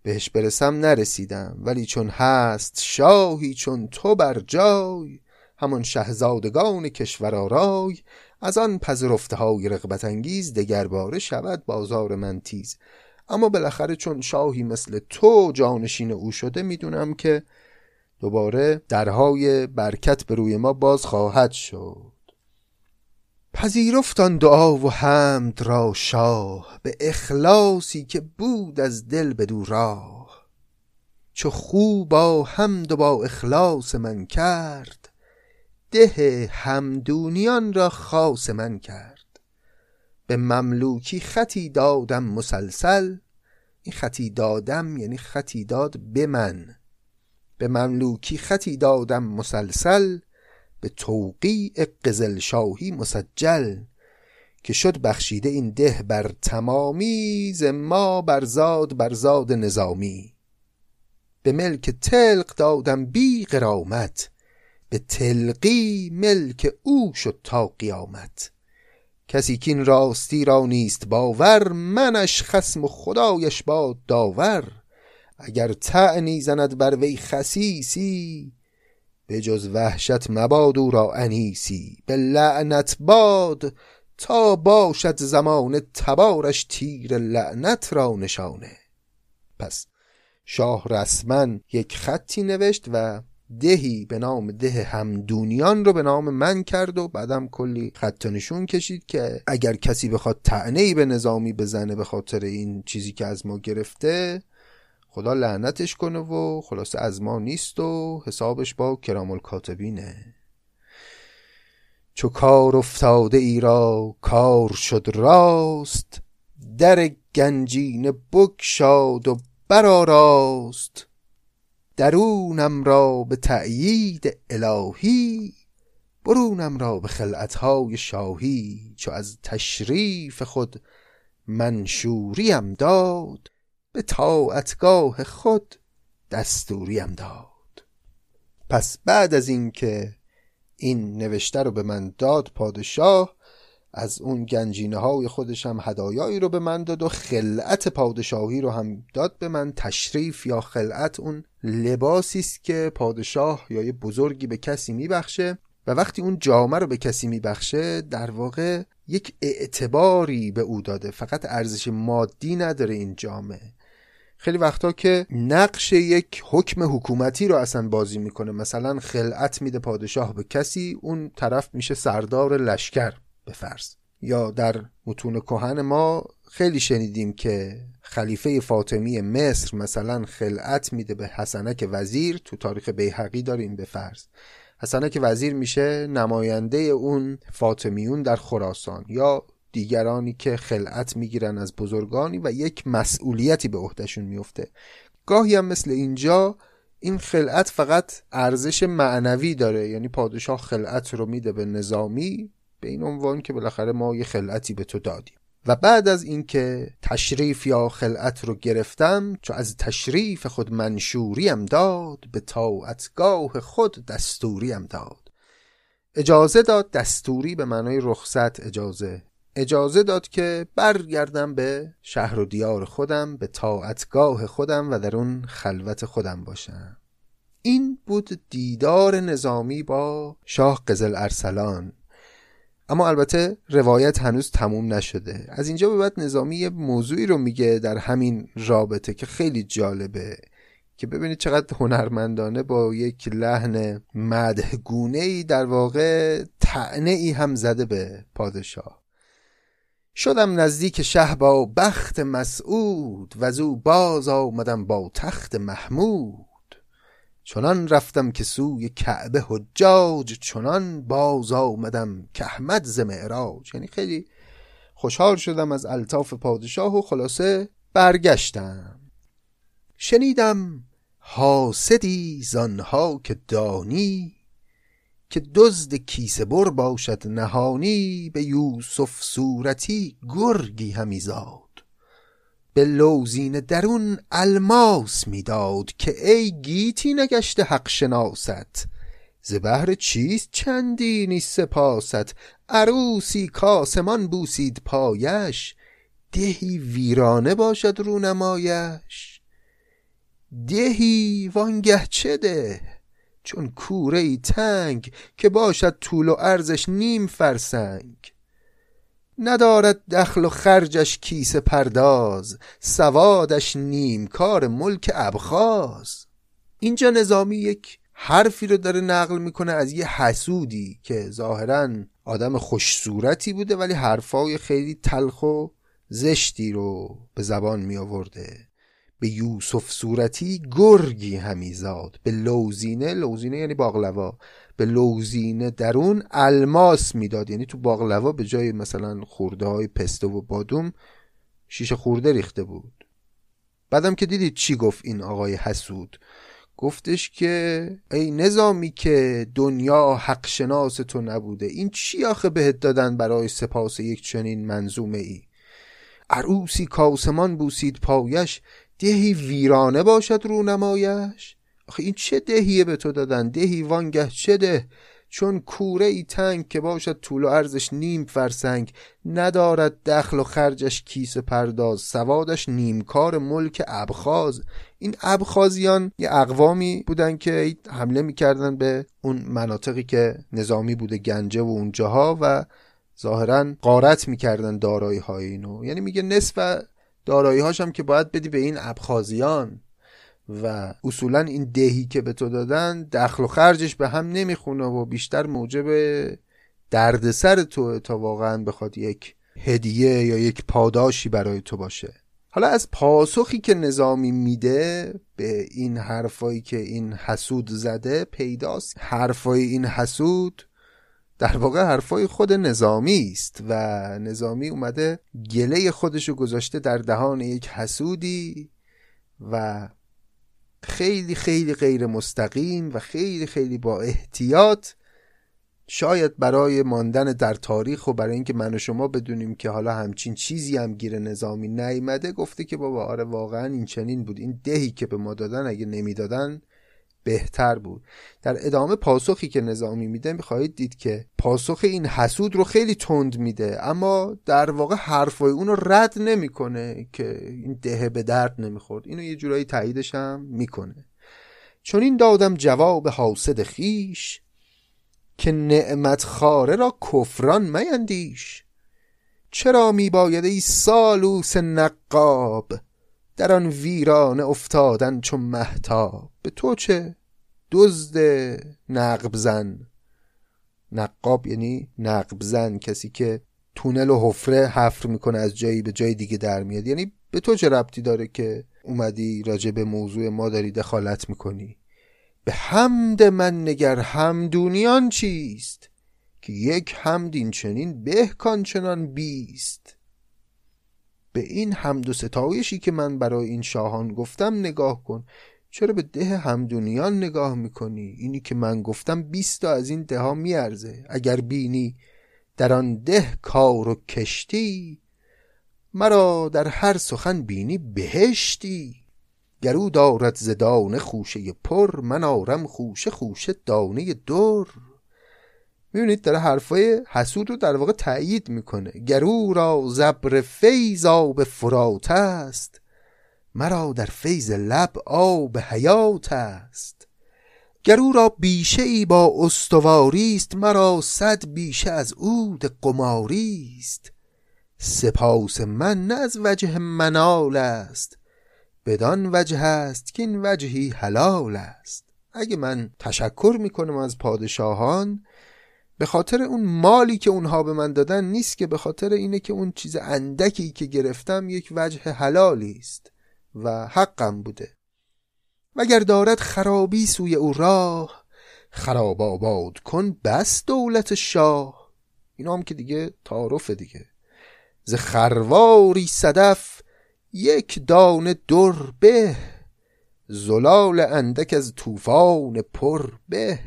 Speaker 1: بهش برسم نرسیدم. ولی چون هست شاهی چون تو بر جای همون شهزادگان کشور آرای از آن پذرفته های رغبت انگیز دگرباره شود بازار من تیز. اما بالاخره چون شاهی مثل تو جانشین او شده می‌دونم که دوباره درهای برکت به روی ما باز خواهد شد. پذیرفتان دعا و حمد را شاه به اخلاصی که بود از دل به راه. چو خوب با حمد و با اخلاص من کرد ده همدونیان را خاص من کرد. به مملوکی خطی دادم مسلسل این خطی دادم یعنی خطی داد به من. به مملوکی خطی دادم مسلسل به توقیع قزل شاهی مسجل که شد بخشیده این ده بر تمامی ز ما برزاد برزاد نظامی. به ملک تلق دادم بی قرامت به تلقی ملک او شد تا قیامت. کسی که این راستی را نیست باور منش خسم و خدایش باد داور. اگر تعنی زند بر وی خسیسی به جز وحشت مباد او را انیسی. به لعنت باد تا باشد زمان تبارش تیر لعنت را نشانه. پس شاه رسما یک خطی نوشت و دهی به نام ده همدونیان رو به نام من کرد و بعدم کلی خط نشون کشید که اگر کسی بخواد تعنی به نظامی بزنه به خاطر این چیزی که از ما گرفته خدا لعنتش کنه و خلاصه از ما نیست و حسابش با کرام الکاتبینه. چو کار افتاده ای را کار شد راست در گنجین بگشاد و برآراست درونم را به تأیید الهی برونم را به خلعتهای شاهی چو از تشریف خود منشوریم داد. به طاعتگاه خود دستوریم داد. پس بعد از اینکه این نوشته رو به من داد پادشاه از اون گنجینه های خودش هم هدایایی رو به من داد و خلعت پادشاهی رو هم داد به من. تشریف یا خلعت اون لباسی است که پادشاه یا یه بزرگی به کسی میبخشه و وقتی اون جامعه رو به کسی میبخشه در واقع یک اعتباری به او داده. فقط ارزش مادی نداره این جامعه خیلی وقتا که نقش یک حکم حکومتی رو اصلا بازی می‌کنه. مثلا خلعت میده پادشاه به کسی اون طرف میشه سردار لشکر به فرض. یا در متون کهن ما خیلی شنیدیم که خلیفه فاطمی مصر مثلا خلعت میده به حسنک وزیر تو تاریخ بیهقی داریم به فرض. حسنک وزیر میشه نماینده اون فاطمیون در خراسان. یا دیگرانی که خلعت می‌گیرن از بزرگانی و یک مسئولیتی به عهدهشون میفته گاهی هم مثل اینجا این خلعت فقط ارزش معنوی داره یعنی پادشاه خلعت رو میده به نظامی به این عنوان که بالاخره ما یه خلعتی به تو دادیم. و بعد از اینکه تشریف یا خلعت رو گرفتم چو از تشریف خود منشوریم داد به طاعتگاه خود دستوریم داد. اجازه داد دستوری به معنای رخصت اجازه اجازه داد که برگردم به شهر و دیار خودم به طاعتگاه خودم و در اون خلوت خودم باشم. این بود دیدار نظامی با شاه قزل ارسلان. اما البته روایت هنوز تموم نشده. از اینجا به بعد نظامی یه موضوعی رو میگه در همین رابطه که خیلی جالبه که ببینید چقدر هنرمندانه با یک لحن مدهگونه ای در واقع تعنه ای هم زده به پادشاه. شدم نزدیک شه با بخت مسعود و زو باز آمدم با تخت محمود. چنان رفتم که سوی کعبه حجاج چنان باز آمدم که احمد ز معراج. یعنی خیلی خوشحال شدم از الطاف پادشاه و خلاصه برگشتم. شنیدم حاسدی زانها که دانی که دزد کیسه بر باشد نهانی به یوسف صورتی گرگی همی زاد. به لوزین درون الماس می‌داد که ای گیتی نگشته حق شناست. ز بهر چیست چندینی سپاست؟ عروسی کاسمان بوسید پایش دهی ویرانه باشد رونمایش. دهی وانگه چه ده؟ چون کوره ای تنگ که باشد طول و ارزش نیم فرسنگ. ندارد دخل و خرجش کیسه پرداز سوادش نیم کار ملک ابخاز. اینجا نظامی یک حرفی رو داره نقل می‌کنه از یه حسودی که ظاهرا آدم خوش صورتی بوده ولی حرفای خیلی تلخ و زشتی رو به زبان می آورده به یوسف صورتی گرگی همی زاد. به لوزینه لوزینه یعنی باقلوا. به لوزینه درون الماس می‌داد یعنی تو باقلوا به جای مثلا خورده های پسته و بادوم شیشه خورده ریخته بود. بعدم که دیدید چی گفت این آقای حسود؟ گفتش که ای نظامی که دنیا حق شناس تو نبوده این چی آخه بهت دادن برای سپاس یک چنین منظومه ای عروسی کاسمان بوسید پایش دهی ویرانه باشد رونمایش؟ آخه این چه دهیه به تو دادن؟ دهی وانگه چه ده؟ چون کوره ای تنگ که باشد طول و ارزش نیم فرسنگ ندارد دخل و خرجش کیسه پرداز سوادش نیمکار ملک ابخاز. این ابخازیان یه اقوامی بودن که حمله می‌کردن به اون مناطقی که نظامی بوده گنجه و اونجاها و ظاهرا قارت می‌کردن دارایی های اینو. یعنی میگه نصف دارایی هاشم که باید بدی به این ابخازیان. و اصولا این دهی که به تو دادن دخل و خرجش به هم نمی‌خونه و بیشتر موجب دردسر تو تا واقعا بخواد یک هدیه یا یک پاداشی برای تو باشه. حالا از پاسخی که نظامی میده به این حرفایی که این حسود زده پیداست. حرفای این حسود در واقع حرفای خود نظامی است و نظامی اومده گله خودشو گذاشته در دهان یک حسودی و خیلی خیلی غیر مستقیم و خیلی خیلی با احتیاط شاید برای ماندن در تاریخ و برای اینکه من و شما بدونیم که حالا همچین چیزی هم گیر نظامی نیامده گفته که بابا آره واقعا این چنین بود. این دهی که به ما دادن اگه نمی‌دادن بهتر بود. در ادامه پاسخی که نظامی میده می‌خواهید دید که پاسخ این حسود رو خیلی تند میده اما در واقع حرفای اون رو رد نمی‌کنه که این دهه به درد نمی‌خورد. اینو یه جورایی تاییدش هم می‌کنه. چون این دادم جواب حاسد خیش که نعمت خاره را کفران میندیش چرا میباید ای سالوس نقاب؟ در آن ویرانه افتادن چون محتاب به تو چه دزد نقب زن نقاب یعنی نقب زن کسی که تونل و حفره حفر می‌کنه از جایی به جای دیگه در میاد. یعنی به تو چه ربطی داره که اومدی راجع به موضوع ما داری دخالت می‌کنی؟ به حمد من نگر همدونیان چیست؟ که یک حمد این چنین به چنان بیست. به این حمد و ستایشی که من برای این شاهان گفتم نگاه کن. چرا به ده همدونیان نگاه می‌کنی؟ اینی که من گفتم بیست از این ده ها میارزه. اگر بینی در آن ده کار و کشتی مرا در هر سخن بینی بهشتی. گرو دارد زدانه خوشه پر من آرم خوشه خوشه دانه در می‌بینید داره حرفای حسود رو در واقع تأیید می‌کنه. گرو را زبر فیض آب فرات است مرا در فیض لب آب حیات است. گرو را بیشه ای با استواری است مرا صد بیشه از عود قماری است. سپاس من نه از وجه منال است بدان وجه است که این وجهی حلال است. اگه من تشکر می‌کنم از پادشاهان به خاطر اون مالی که اونها به من دادن نیست که به خاطر اینه که اون چیز اندکی که گرفتم یک وجه حلالی است و حقم بوده. وگر دارد خرابی سوی او راه خراب آباد کن بس دولت شاه. اینا هم که دیگه تعارف دیگه. ز خرواری صدف یک دانه در به زلال اندک از طوفان پر به.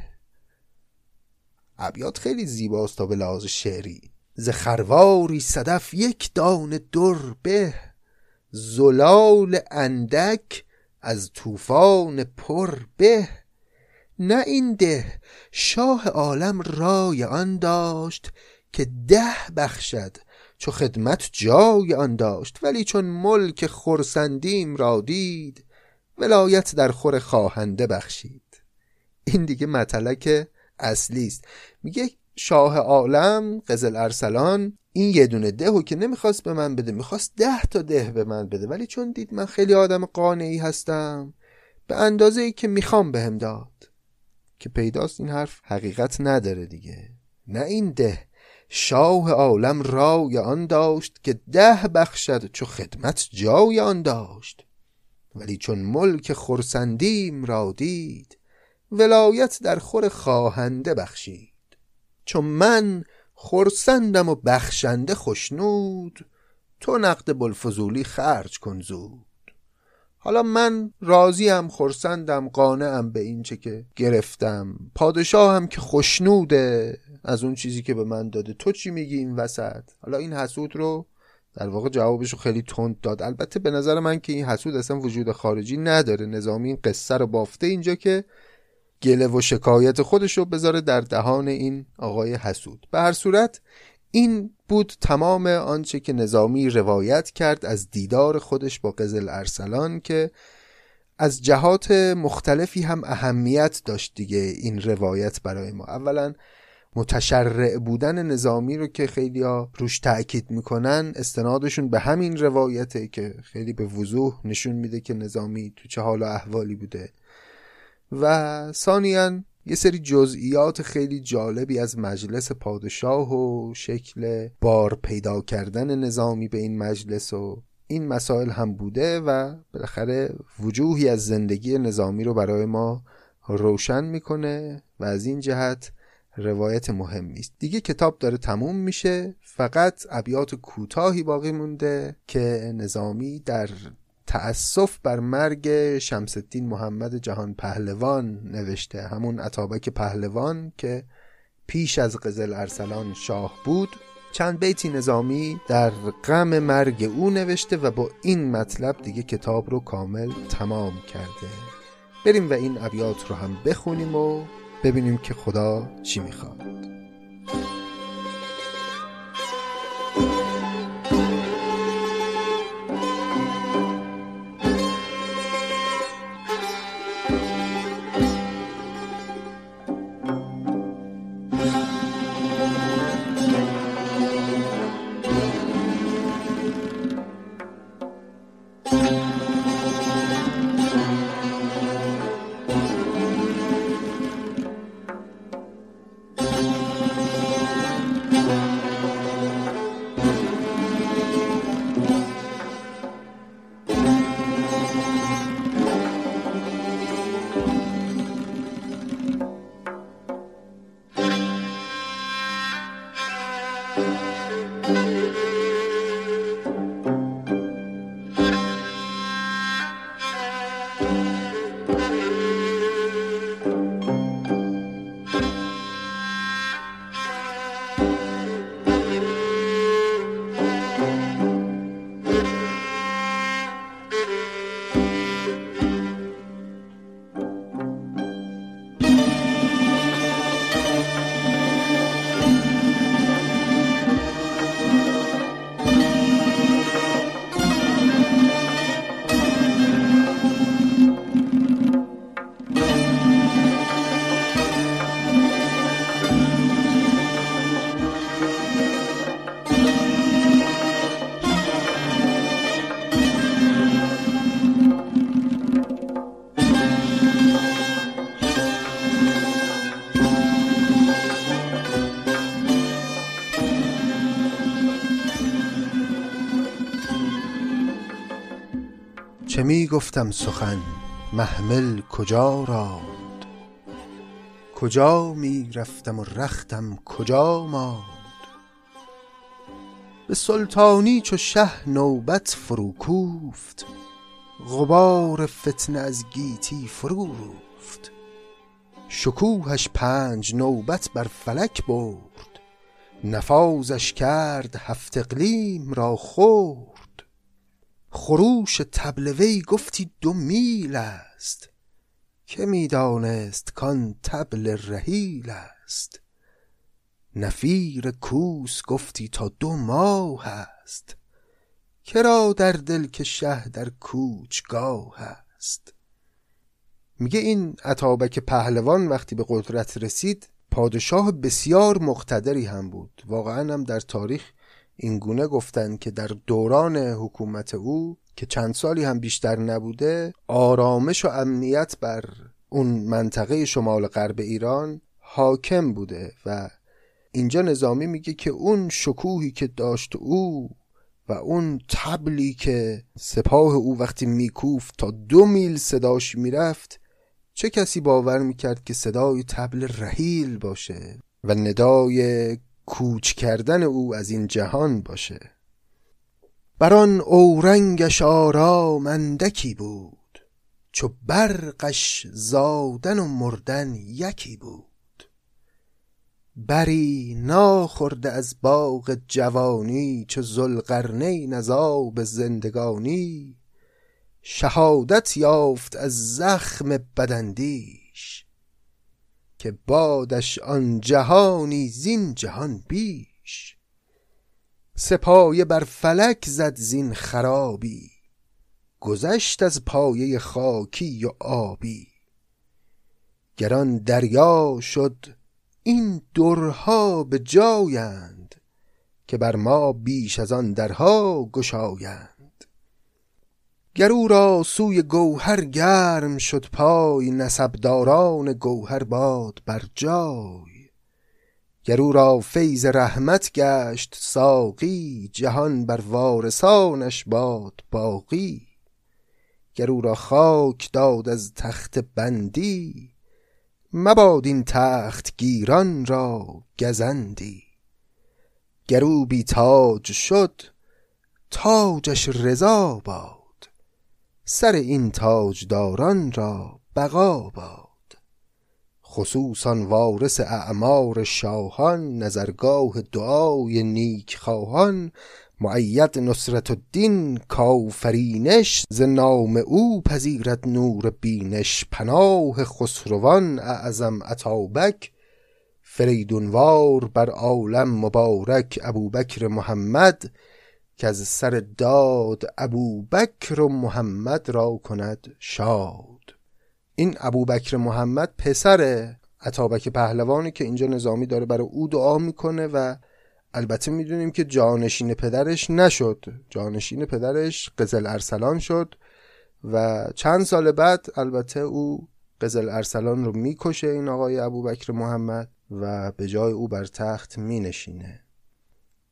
Speaker 1: ابیات خیلی زیباست تا به لحاظ شعری. ز خرواری صدف یک دانه در به زلال اندک از طوفان پر به. نه این ده شاه عالم رای آن داشت که ده بخشد چو خدمت جای آن داشت. ولی چون ملک خرسندیم را دید ولایت در خور خواهنده بخشید. این دیگه مطلق اصلی است. میگه شاه عالم قزل ارسلان این یه دونه دهو که نمی‌خواست به من بده می‌خواست ده تا ده به من بده. ولی چون دید من خیلی آدم قانعی هستم به اندازه ای که می‌خوام بهم داد. که پیداست این حرف حقیقت نداره دیگه. نه این ده. شاه عالم رای آن داشت که ده بخشد چو خدمت جای آن داشت. ولی چون ملک خرسندیم را دید ولایت در خور خواهنده بخشید. چون من خرسندم و بخشنده خوشنود تو نقد بلفزولی خرج کن زود. حالا من راضیم خرسندم قانعم به این چه که گرفتم. پادشاهم که خوشنوده از اون چیزی که به من داده. تو چی میگی این وسط؟ حالا این حسود رو در واقع جوابش رو خیلی تند داد. البته به نظر من که این حسود اصلا وجود خارجی نداره. نظامی این قصه رو بافته اینجا که گله و شکایت خودش رو بذاره در دهان این آقای حسود. به هر صورت این بود تمام آنچه که نظامی روایت کرد از دیدار خودش با قزل ارسلان که از جهات مختلفی هم اهمیت داشت دیگه این روایت برای ما. اولا متشرع بودن نظامی رو که خیلی ها روش تأکید می‌کنن استنادشون به همین روایته که خیلی به وضوح نشون میده که نظامی تو چه حال و احوالی بوده. و ثانیا یه سری جزئیات خیلی جالبی از مجلس پادشاه و شکل بار پیدا کردن نظامی به این مجلس و این مسائل هم بوده و بالاخره وجوهی از زندگی نظامی رو برای ما روشن می‌کنه و از این جهت روایت مهمی است دیگه کتاب داره تموم میشه فقط ابیات کوتاهی باقی مونده که نظامی در تأسف بر مرگ شمس الدین محمد جهان پهلوان نوشته. همون عطابک پهلوان که پیش از قزل ارسلان شاه بود. چند بیتی نظامی در غم مرگ او نوشته و با این مطلب دیگه کتاب رو کامل تمام کرده. بریم و این ابیات رو هم بخونیم و ببینیم که خدا چی می‌خواد. می گفتم سخن محمل کجا راند؟ کجا می رفتم و رختم کجا ماند؟ به سلطانی چو شه نوبت فرو کوفت غبار فتنه از گیتی فرو روفت شکوهش پنج نوبت بر فلک برد نفاذش کرد هفت اقلیم را خورد. خروش طبل وی گفتی دو میل است. که می‌دانست کان طبل رحیل است. نفیر کوس گفتی تا دو ماه است. کرا در دل که شه در کوچگاه است. میگه این عطابک پهلوان وقتی به قدرت رسید پادشاه بسیار مقتدری هم بود. واقعا هم در تاریخ این گونه گفتن که در دوران حکومت او که چند سالی هم بیشتر نبوده آرامش و امنیت بر اون منطقه شمال غرب ایران حاکم بوده و اینجا نظامی میگه که اون شکوهی که داشت او و اون تبلی که سپاه او وقتی میکوفت تا دو میل صداش می‌رفت چه کسی باور می‌کرد که صدای تبل رحیل باشه و ندای کوچ کردن او از این جهان باشه. بران اورنگش آرامندکی بود چو برقش زادن و مردن یکی بود. بری ناخورده از باغ جوانی چو ذوالقرنین از آب زندگانی. شهادت یافت از زخم بداندیش که بادش آن جهانی زین جهان بیش. سپایه بر فلک زد زین خرابی گذشت از پایه خاکی و آبی. گران دریا شد این درها به جایند که بر ما بیش از آن درها گشایند. گر او را سوی گوهر گرم شد پای نسبداران گوهر باد بر جای. گر او را فیض رحمت گشت ساقی جهان بر وارثانش باد باقی. گر او را خاک داد از تخت بندی مباد این تخت گیران را گزندی. گر او بی تاج شد تاجش رضا باد. سر این تاجداران را بقا باد. خصوصا وارث اعمار شاهان نظرگاه دعای نیک خواهان مؤید نصرت الدین کافرینش ز نام او پذیرد نور بینش. پناه خسروان اعظم اتابک. فریدونوار بر عالم مبارک ابوبکر محمد. که از سر داد ابوبکر و محمد را کند شاد. این ابوبکر محمد پسر عطابک پهلوانی که اینجا نظامی داره برای او دعا می‌کنه و البته می‌دونیم که جانشین پدرش نشد. جانشین پدرش قزل ارسلان شد و چند سال بعد البته او قزل ارسلان رو می‌کشه این آقای ابوبکر محمد و به جای او بر تخت مینشینه.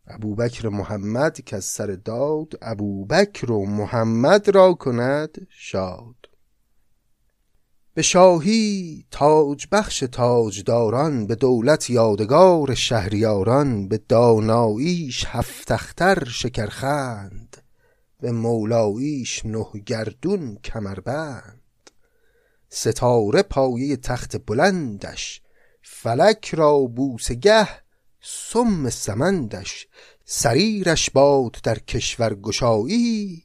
Speaker 1: ابوبکر محمد که از سر داد ابوبکر و محمد را کند شاد. به شاهی تاج بخش تاجداران به دولت یادگار شهریاران به داناییش هفت اختر شکرخند به مولاییش نه گردون کمربند. ستاره پایه تخت بلندش فلک را بوسه گه سم سمندش سریرش باد در کشور گشایی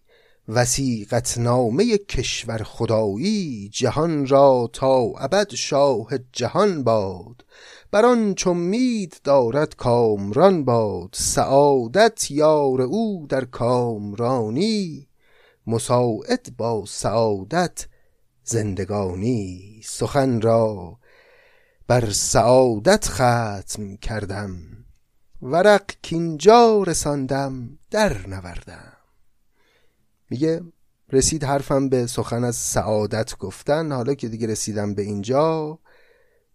Speaker 1: وسیقت نامه کشور خدایی جهان را تا ابد شاه جهان باد. بر آن چومید دارد کامران باد سعادت یار او در کامرانی. مساعد با سعادت زندگانی سخن را بر سعادت ختم کردم. ورق کینجا رساندم در نوردم. میگه رسید حرفم به سخن از سعادت گفتن. حالا که دیگه رسیدم به اینجا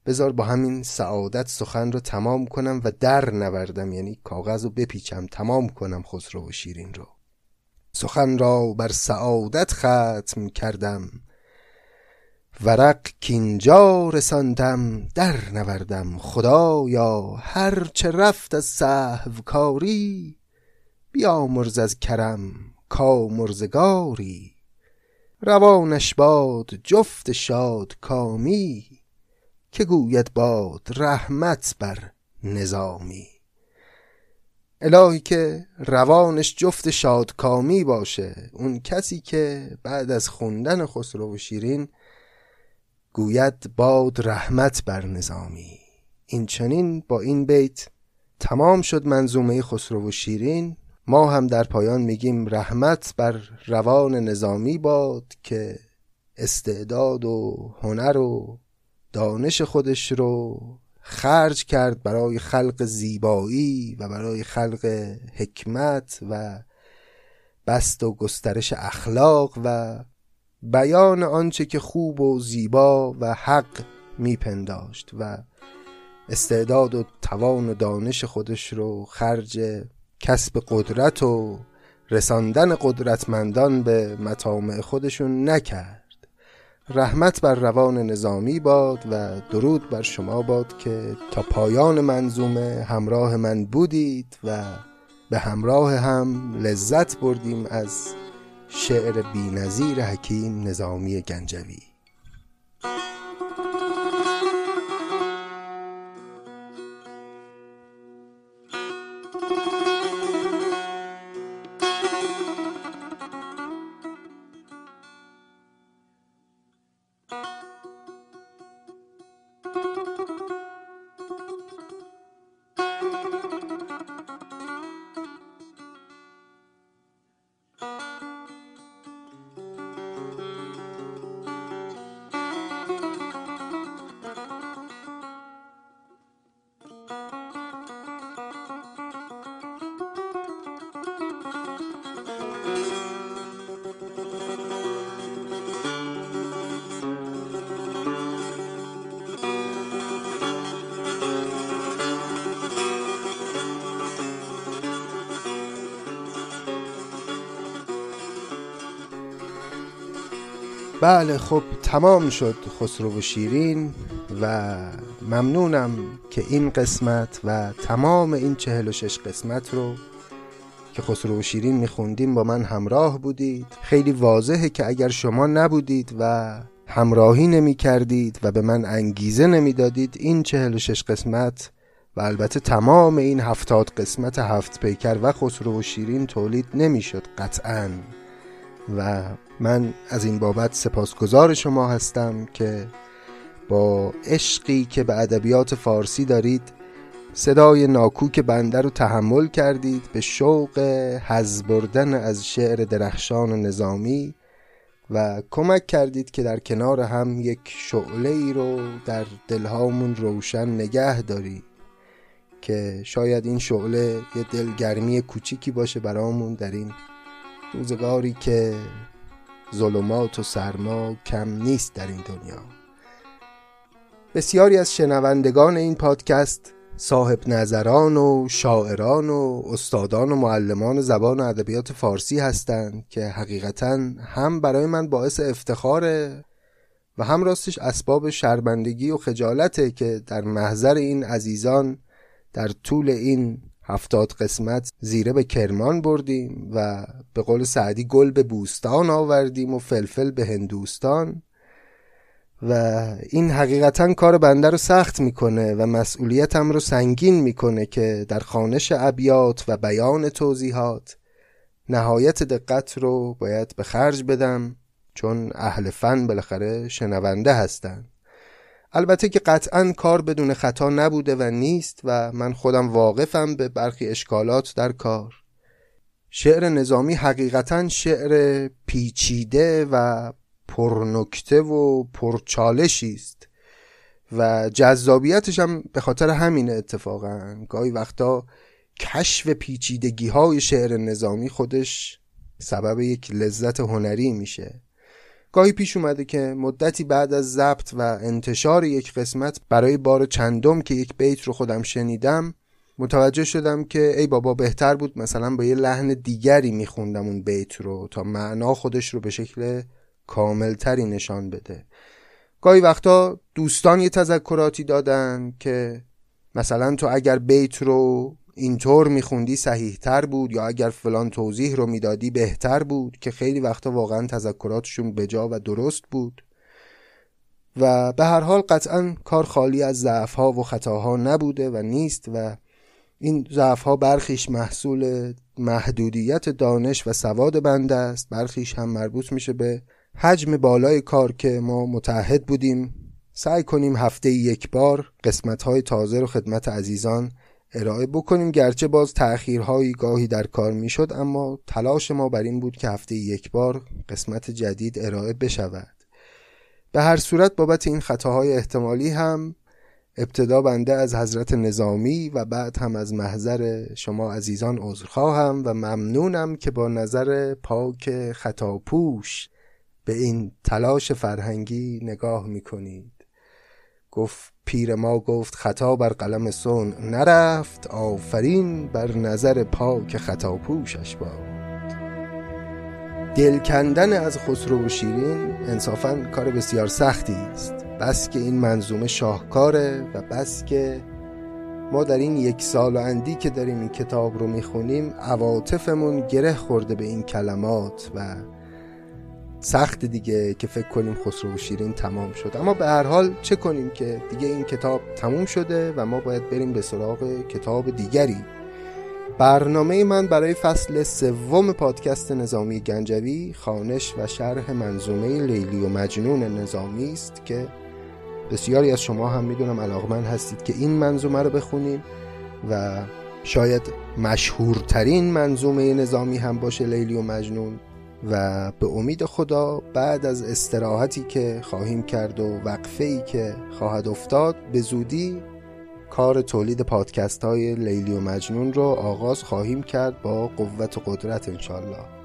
Speaker 1: بذار با همین سعادت سخن رو تمام کنم و در نوردم. یعنی کاغذ رو بپیچم تمام کنم خسرو و شیرین رو. سخن را بر سعادت ختم کردم. ورق کینجا رساندم در نوردم. خدایا هر چه رفت از سهو کاری بیامرز از کرم کامرزگاری. روانش باد جفت شاد کامی که گوید باد رحمت بر نظامی. الهی که روانش جفت شادکامی باشه اون کسی که بعد از خوندن خسرو و شیرین گوید باد رحمت بر نظامی. این چنین با این بیت تمام شد منظومه خسرو و شیرین. ما هم در پایان میگیم رحمت بر روان نظامی باد که استعداد و هنر و دانش خودش رو خرج کرد برای خلق زیبایی و برای خلق حکمت و بست و گسترش اخلاق و بیان آنچه که خوب و زیبا و حق میپنداشت و استعداد و توان و دانش خودش رو خرج کسب قدرت و رساندن قدرتمندان به مطامع خودشون نکرد. رحمت بر روان نظامی باد و درود بر شما باد که تا پایان منظومه همراه من بودید و به همراه هم لذت بردیم از شعر بینظیر حکیم نظامی گنجوی. بله خب تمام شد خسرو و شیرین و ممنونم که این قسمت و تمام این چهل و شش قسمت رو که خسرو و شیرین میخوندیم با من همراه بودید. خیلی واضحه که اگر شما نبودید و همراهی نمی کردید و به من انگیزه نمی‌دادید این چهل و شش قسمت و البته تمام این هفتاد قسمت هفت پیکر و خسرو و شیرین تولید نمی‌شد قطعا. و من از این بابت سپاسگزار شما هستم که با عشقی که به ادبیات فارسی دارید صدای ناکوک بنده رو تحمل کردید به شوق حز بردن از شعر درخشان نظامی و کمک کردید که در کنار هم یک شعله ای رو در دلهامون روشن نگه داری که شاید این شعله یه دلگرمی کوچیکی باشه برامون در این روزگاری که ظلمات و سرما کم نیست در این دنیا. بسیاری از شنوندگان این پادکست صاحب نظران و شاعران و استادان و معلمان زبان و ادبیات فارسی هستند که حقیقتا هم برای من باعث افتخاره و هم راستش اسباب شرمندگی و خجالته که در محضر این عزیزان در طول این هفتاد قسمت زیره به کرمان بردیم و به قول سعدی گل به بوستان آوردیم و فلفل به هندوستان. و این حقیقتا کار بنده رو سخت می‌کنه و مسئولیتم رو سنگین می‌کنه که در خانش ابیات و بیان توضیحات نهایت دقت رو باید به خرج بدم چون اهل فن بالاخره شنونده هستند البته که قطعا کار بدون خطا نبوده و نیست و من خودم واقفم به برخی اشکالات در کار. شعر نظامی حقیقتا شعر پیچیده و پرنکته و پرچالشی است و جذابیتش هم به خاطر همین اتفاقا. گاهی وقتا کشف پیچیدگی های شعر نظامی خودش سبب یک لذت هنری میشه. گاهی پیش اومده که مدتی بعد از ضبط و انتشار یک قسمت برای بار چندم که یک بیت رو خودم شنیدم متوجه شدم که ای بابا بهتر بود مثلا با یه لحن دیگری میخوندم اون بیت رو تا معنا خودش رو به شکل کاملتری نشان بده. گاهی وقتا دوستان یه تذکراتی دادن که مثلا تو اگر بیت رو اینطور میخوندی صحیح تر بود یا اگر فلان توضیح رو می‌دادی بهتر بود؟ که خیلی وقتا واقعا تذکراتشون بجا و درست بود. و به هر حال قطعا کار خالی از ضعف ها و خطاها نبوده و نیست و این ضعف ها برخیش محصول محدودیت دانش و سواد بنده است. برخیش هم مربوط میشه به حجم بالای کار که ما متحد بودیم. سعی کنیم هفته یک بار قسمت های تازه رو خدمت عزیزان ارائه بکنیم. گرچه باز تأخیرهایی گاهی در کار می‌شد اما تلاش ما بر این بود که هفته یک بار قسمت جدید ارائه بشود. به هر صورت بابت این خطاهای احتمالی هم ابتدا بنده از حضرت نظامی و بعد هم از محضر شما عزیزان عذرخواهم و ممنونم که با نظر پاک خطاپوش به این تلاش فرهنگی نگاه می‌کنید. گفت پیر ما گفت خطا بر قلم سون نرفت آفرین بر نظر پاک خطاپوشش باد. دل کندن از خسرو و شیرین انصافا کار بسیار سختی است. بس که این منظومه شاهکاره و بس که ما در این یک سال و اندی که داریم این کتاب رو می‌خونیم عواطفمون گره خورده به این کلمات و سخت دیگه که فکر کنیم خسرو و شیرین تمام شد. اما به هر حال چه کنیم که دیگه این کتاب تموم شده و ما باید بریم به سراغ کتاب دیگری. برنامه من برای فصل سوم پادکست نظامی گنجوی خانش و شرح منظومه لیلی و مجنون نظامی است که بسیاری از شما هم می‌دونم علاقمند هستید که این منظومه رو بخونیم و شاید مشهورترین منظومه نظامی هم باشه لیلی و مجنون. و به امید خدا بعد از استراحتی که خواهیم کرد و وقفه ای که خواهد افتاد به زودی کار تولید پادکست های لیلی و مجنون رو آغاز خواهیم کرد با قوت و قدرت انشالله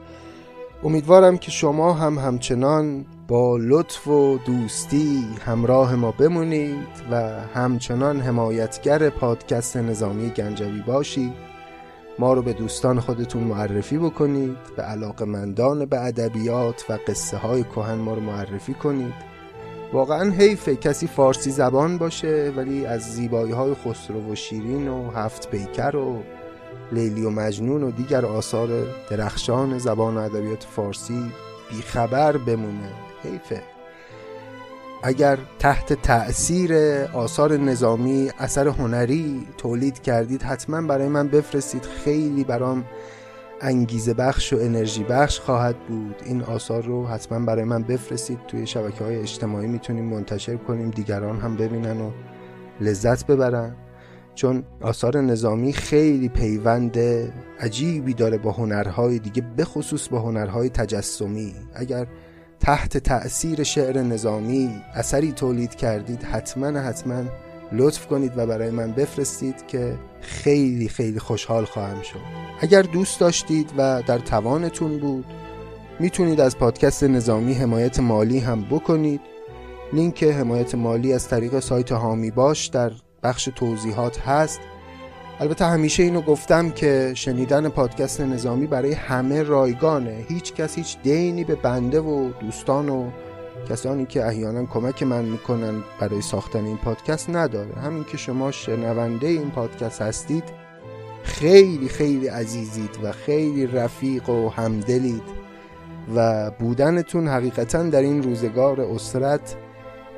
Speaker 1: امیدوارم که شما هم همچنان با لطف و دوستی همراه ما بمونید و همچنان حمایتگر پادکست نظامی گنجوی باشید. ما رو به دوستان خودتون معرفی بکنید به علاقه مندان به ادبیات و قصه های کهن ما رو معرفی کنید. واقعا حیفه کسی فارسی زبان باشه ولی از زیبایی های خسرو و شیرین و هفت پیکر و لیلی و مجنون و دیگر آثار درخشان زبان و ادبیات فارسی بیخبر بمونه. حیفه. اگر تحت تأثیر آثار نظامی اثر هنری تولید کردید حتما برای من بفرستید. خیلی برام انگیزه بخش و انرژی بخش خواهد بود. این آثار رو حتما برای من بفرستید. توی شبکه های اجتماعی می‌تونیم منتشر کنیم دیگران هم ببینن و لذت ببرن. چون آثار نظامی خیلی پیوند عجیبی داره با هنرهای دیگه بخصوص با هنرهای تجسمی. اگر تحت تأثیر شعر نظامی. اثری تولید کردید. حتما حتما لطف کنید و برای من بفرستید که خیلی خیلی خوشحال خواهم شد. اگر دوست داشتید و در توانتون بود می‌تونید از پادکست نظامی حمایت مالی هم بکنید. لینک حمایت مالی از طریق سایت هامی باش در بخش توضیحات هست. البته همیشه اینو گفتم که شنیدن پادکست نظامی برای همه رایگانه. هیچ کس هیچ دینی به بنده و دوستان و کسانی که احیانا کمک من می‌کنن برای ساختن این پادکست نداره. همین که شما شنونده این پادکست هستید خیلی خیلی عزیزید و خیلی رفیق و همدلید و بودنتون حقیقتا در این روزگار اسرت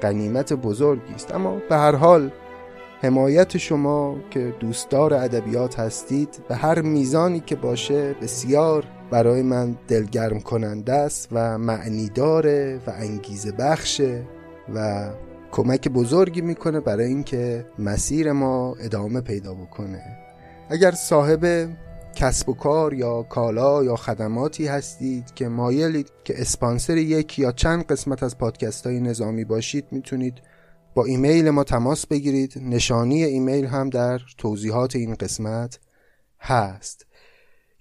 Speaker 1: قنیمت بزرگی است. اما به هر حال حمایت شما که دوستدار ادبیات هستید به هر میزانی که باشه بسیار برای من دلگرم کننده است و معنی داره و انگیزه بخشه و کمک بزرگی می‌کنه برای اینکه مسیر ما ادامه پیدا بکنه. اگر صاحب کسب و کار یا کالا یا خدماتی هستید که مایلید که اسپانسر یک یا چند قسمت از پادکست های نظامی باشید می‌تونید با ایمیل ما تماس بگیرید. نشانی ایمیل هم در توضیحات این قسمت هست.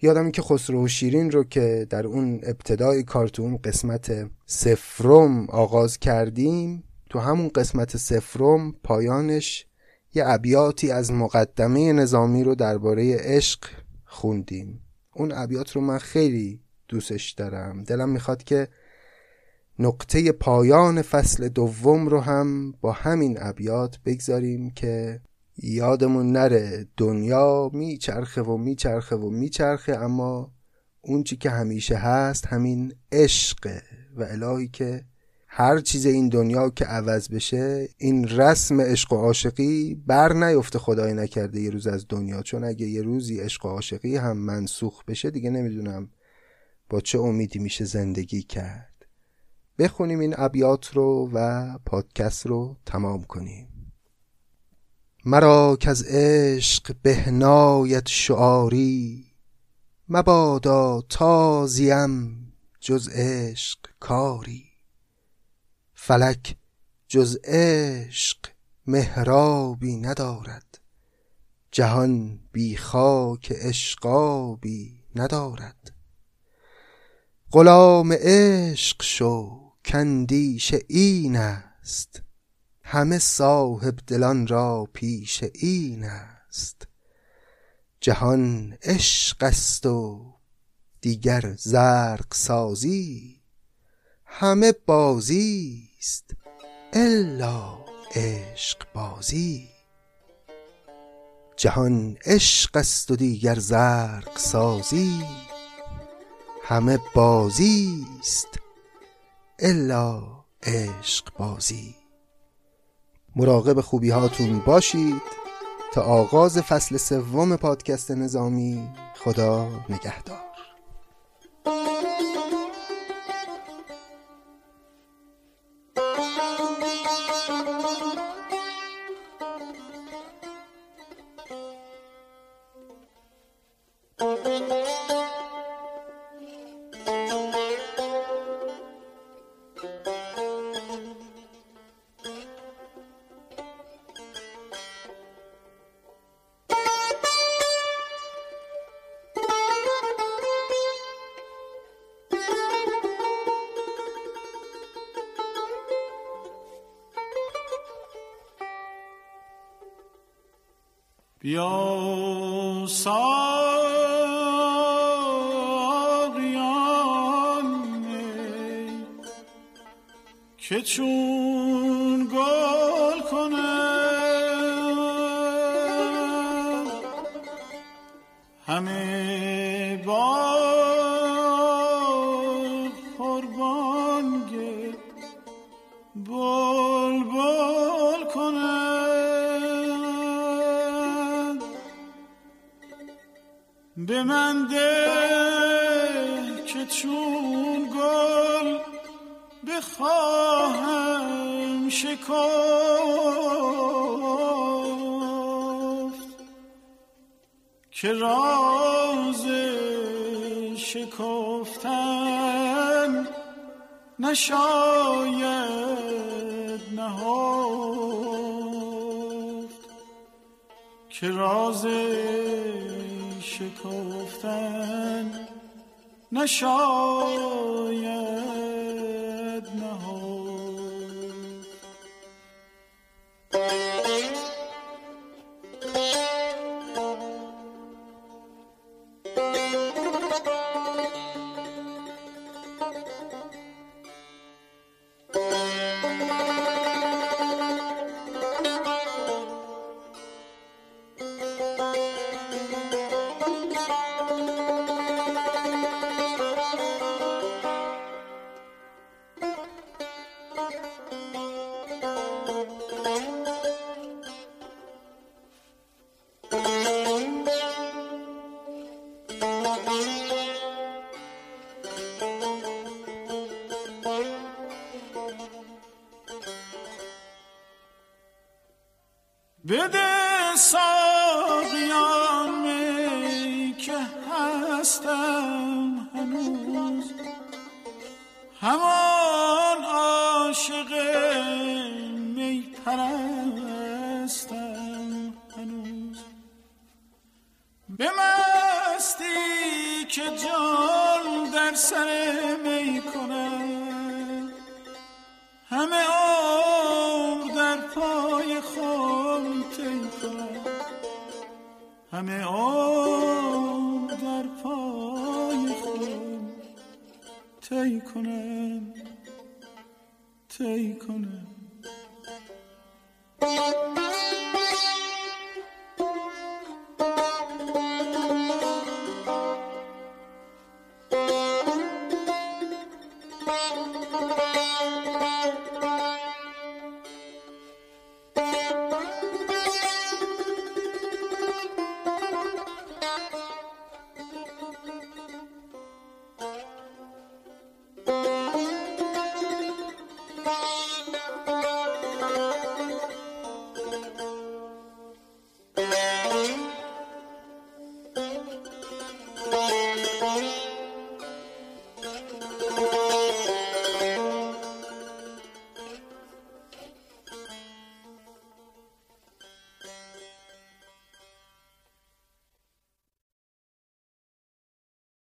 Speaker 1: یادم که خسرو و شیرین رو که در اون ابتدای کارتون قسمت سفرم آغاز کردیم تو همون قسمت سفرم پایانش یه ابیاتی از مقدمه نظامی رو درباره عشق خوندیم. اون ابیات رو من خیلی دوستش دارم. دلم می‌خواد که نقطه پایان فصل دوم رو هم با همین ابیات بگذاریم که یادمون نره دنیا میچرخه و میچرخه و میچرخه اما اون چی که همیشه هست همین عشقه و الهی که هر چیز این دنیا که عوض بشه این رسم عشق و عاشقی بر نیفته خدای نکرده یه روز از دنیا. چون اگه یه روزی عشق و عاشقی هم منسوخ بشه دیگه نمی‌دونم با چه امیدی میشه زندگی کرد. بخونیم این ابیات رو و پادکست رو تمام کنیم. مرا که از عشق بهنایت شعاری مبادا تازیم جز عشق کاری. فلک جز عشق مهرابی ندارد جهان بی خاک عشقابی ندارد. غلام عشق شو کندیش این است. همه صاحب دلان را پیش این است. جهان عشق است و دیگر زرق سازی. همه بازی است الا عشق بازی. جهان عشق است و دیگر زرق سازی. همه بازی است الا عشق بازی. مراقب خوبی هاتون باشید تا آغاز فصل سوم پادکست نظامی. خدا نگهدار.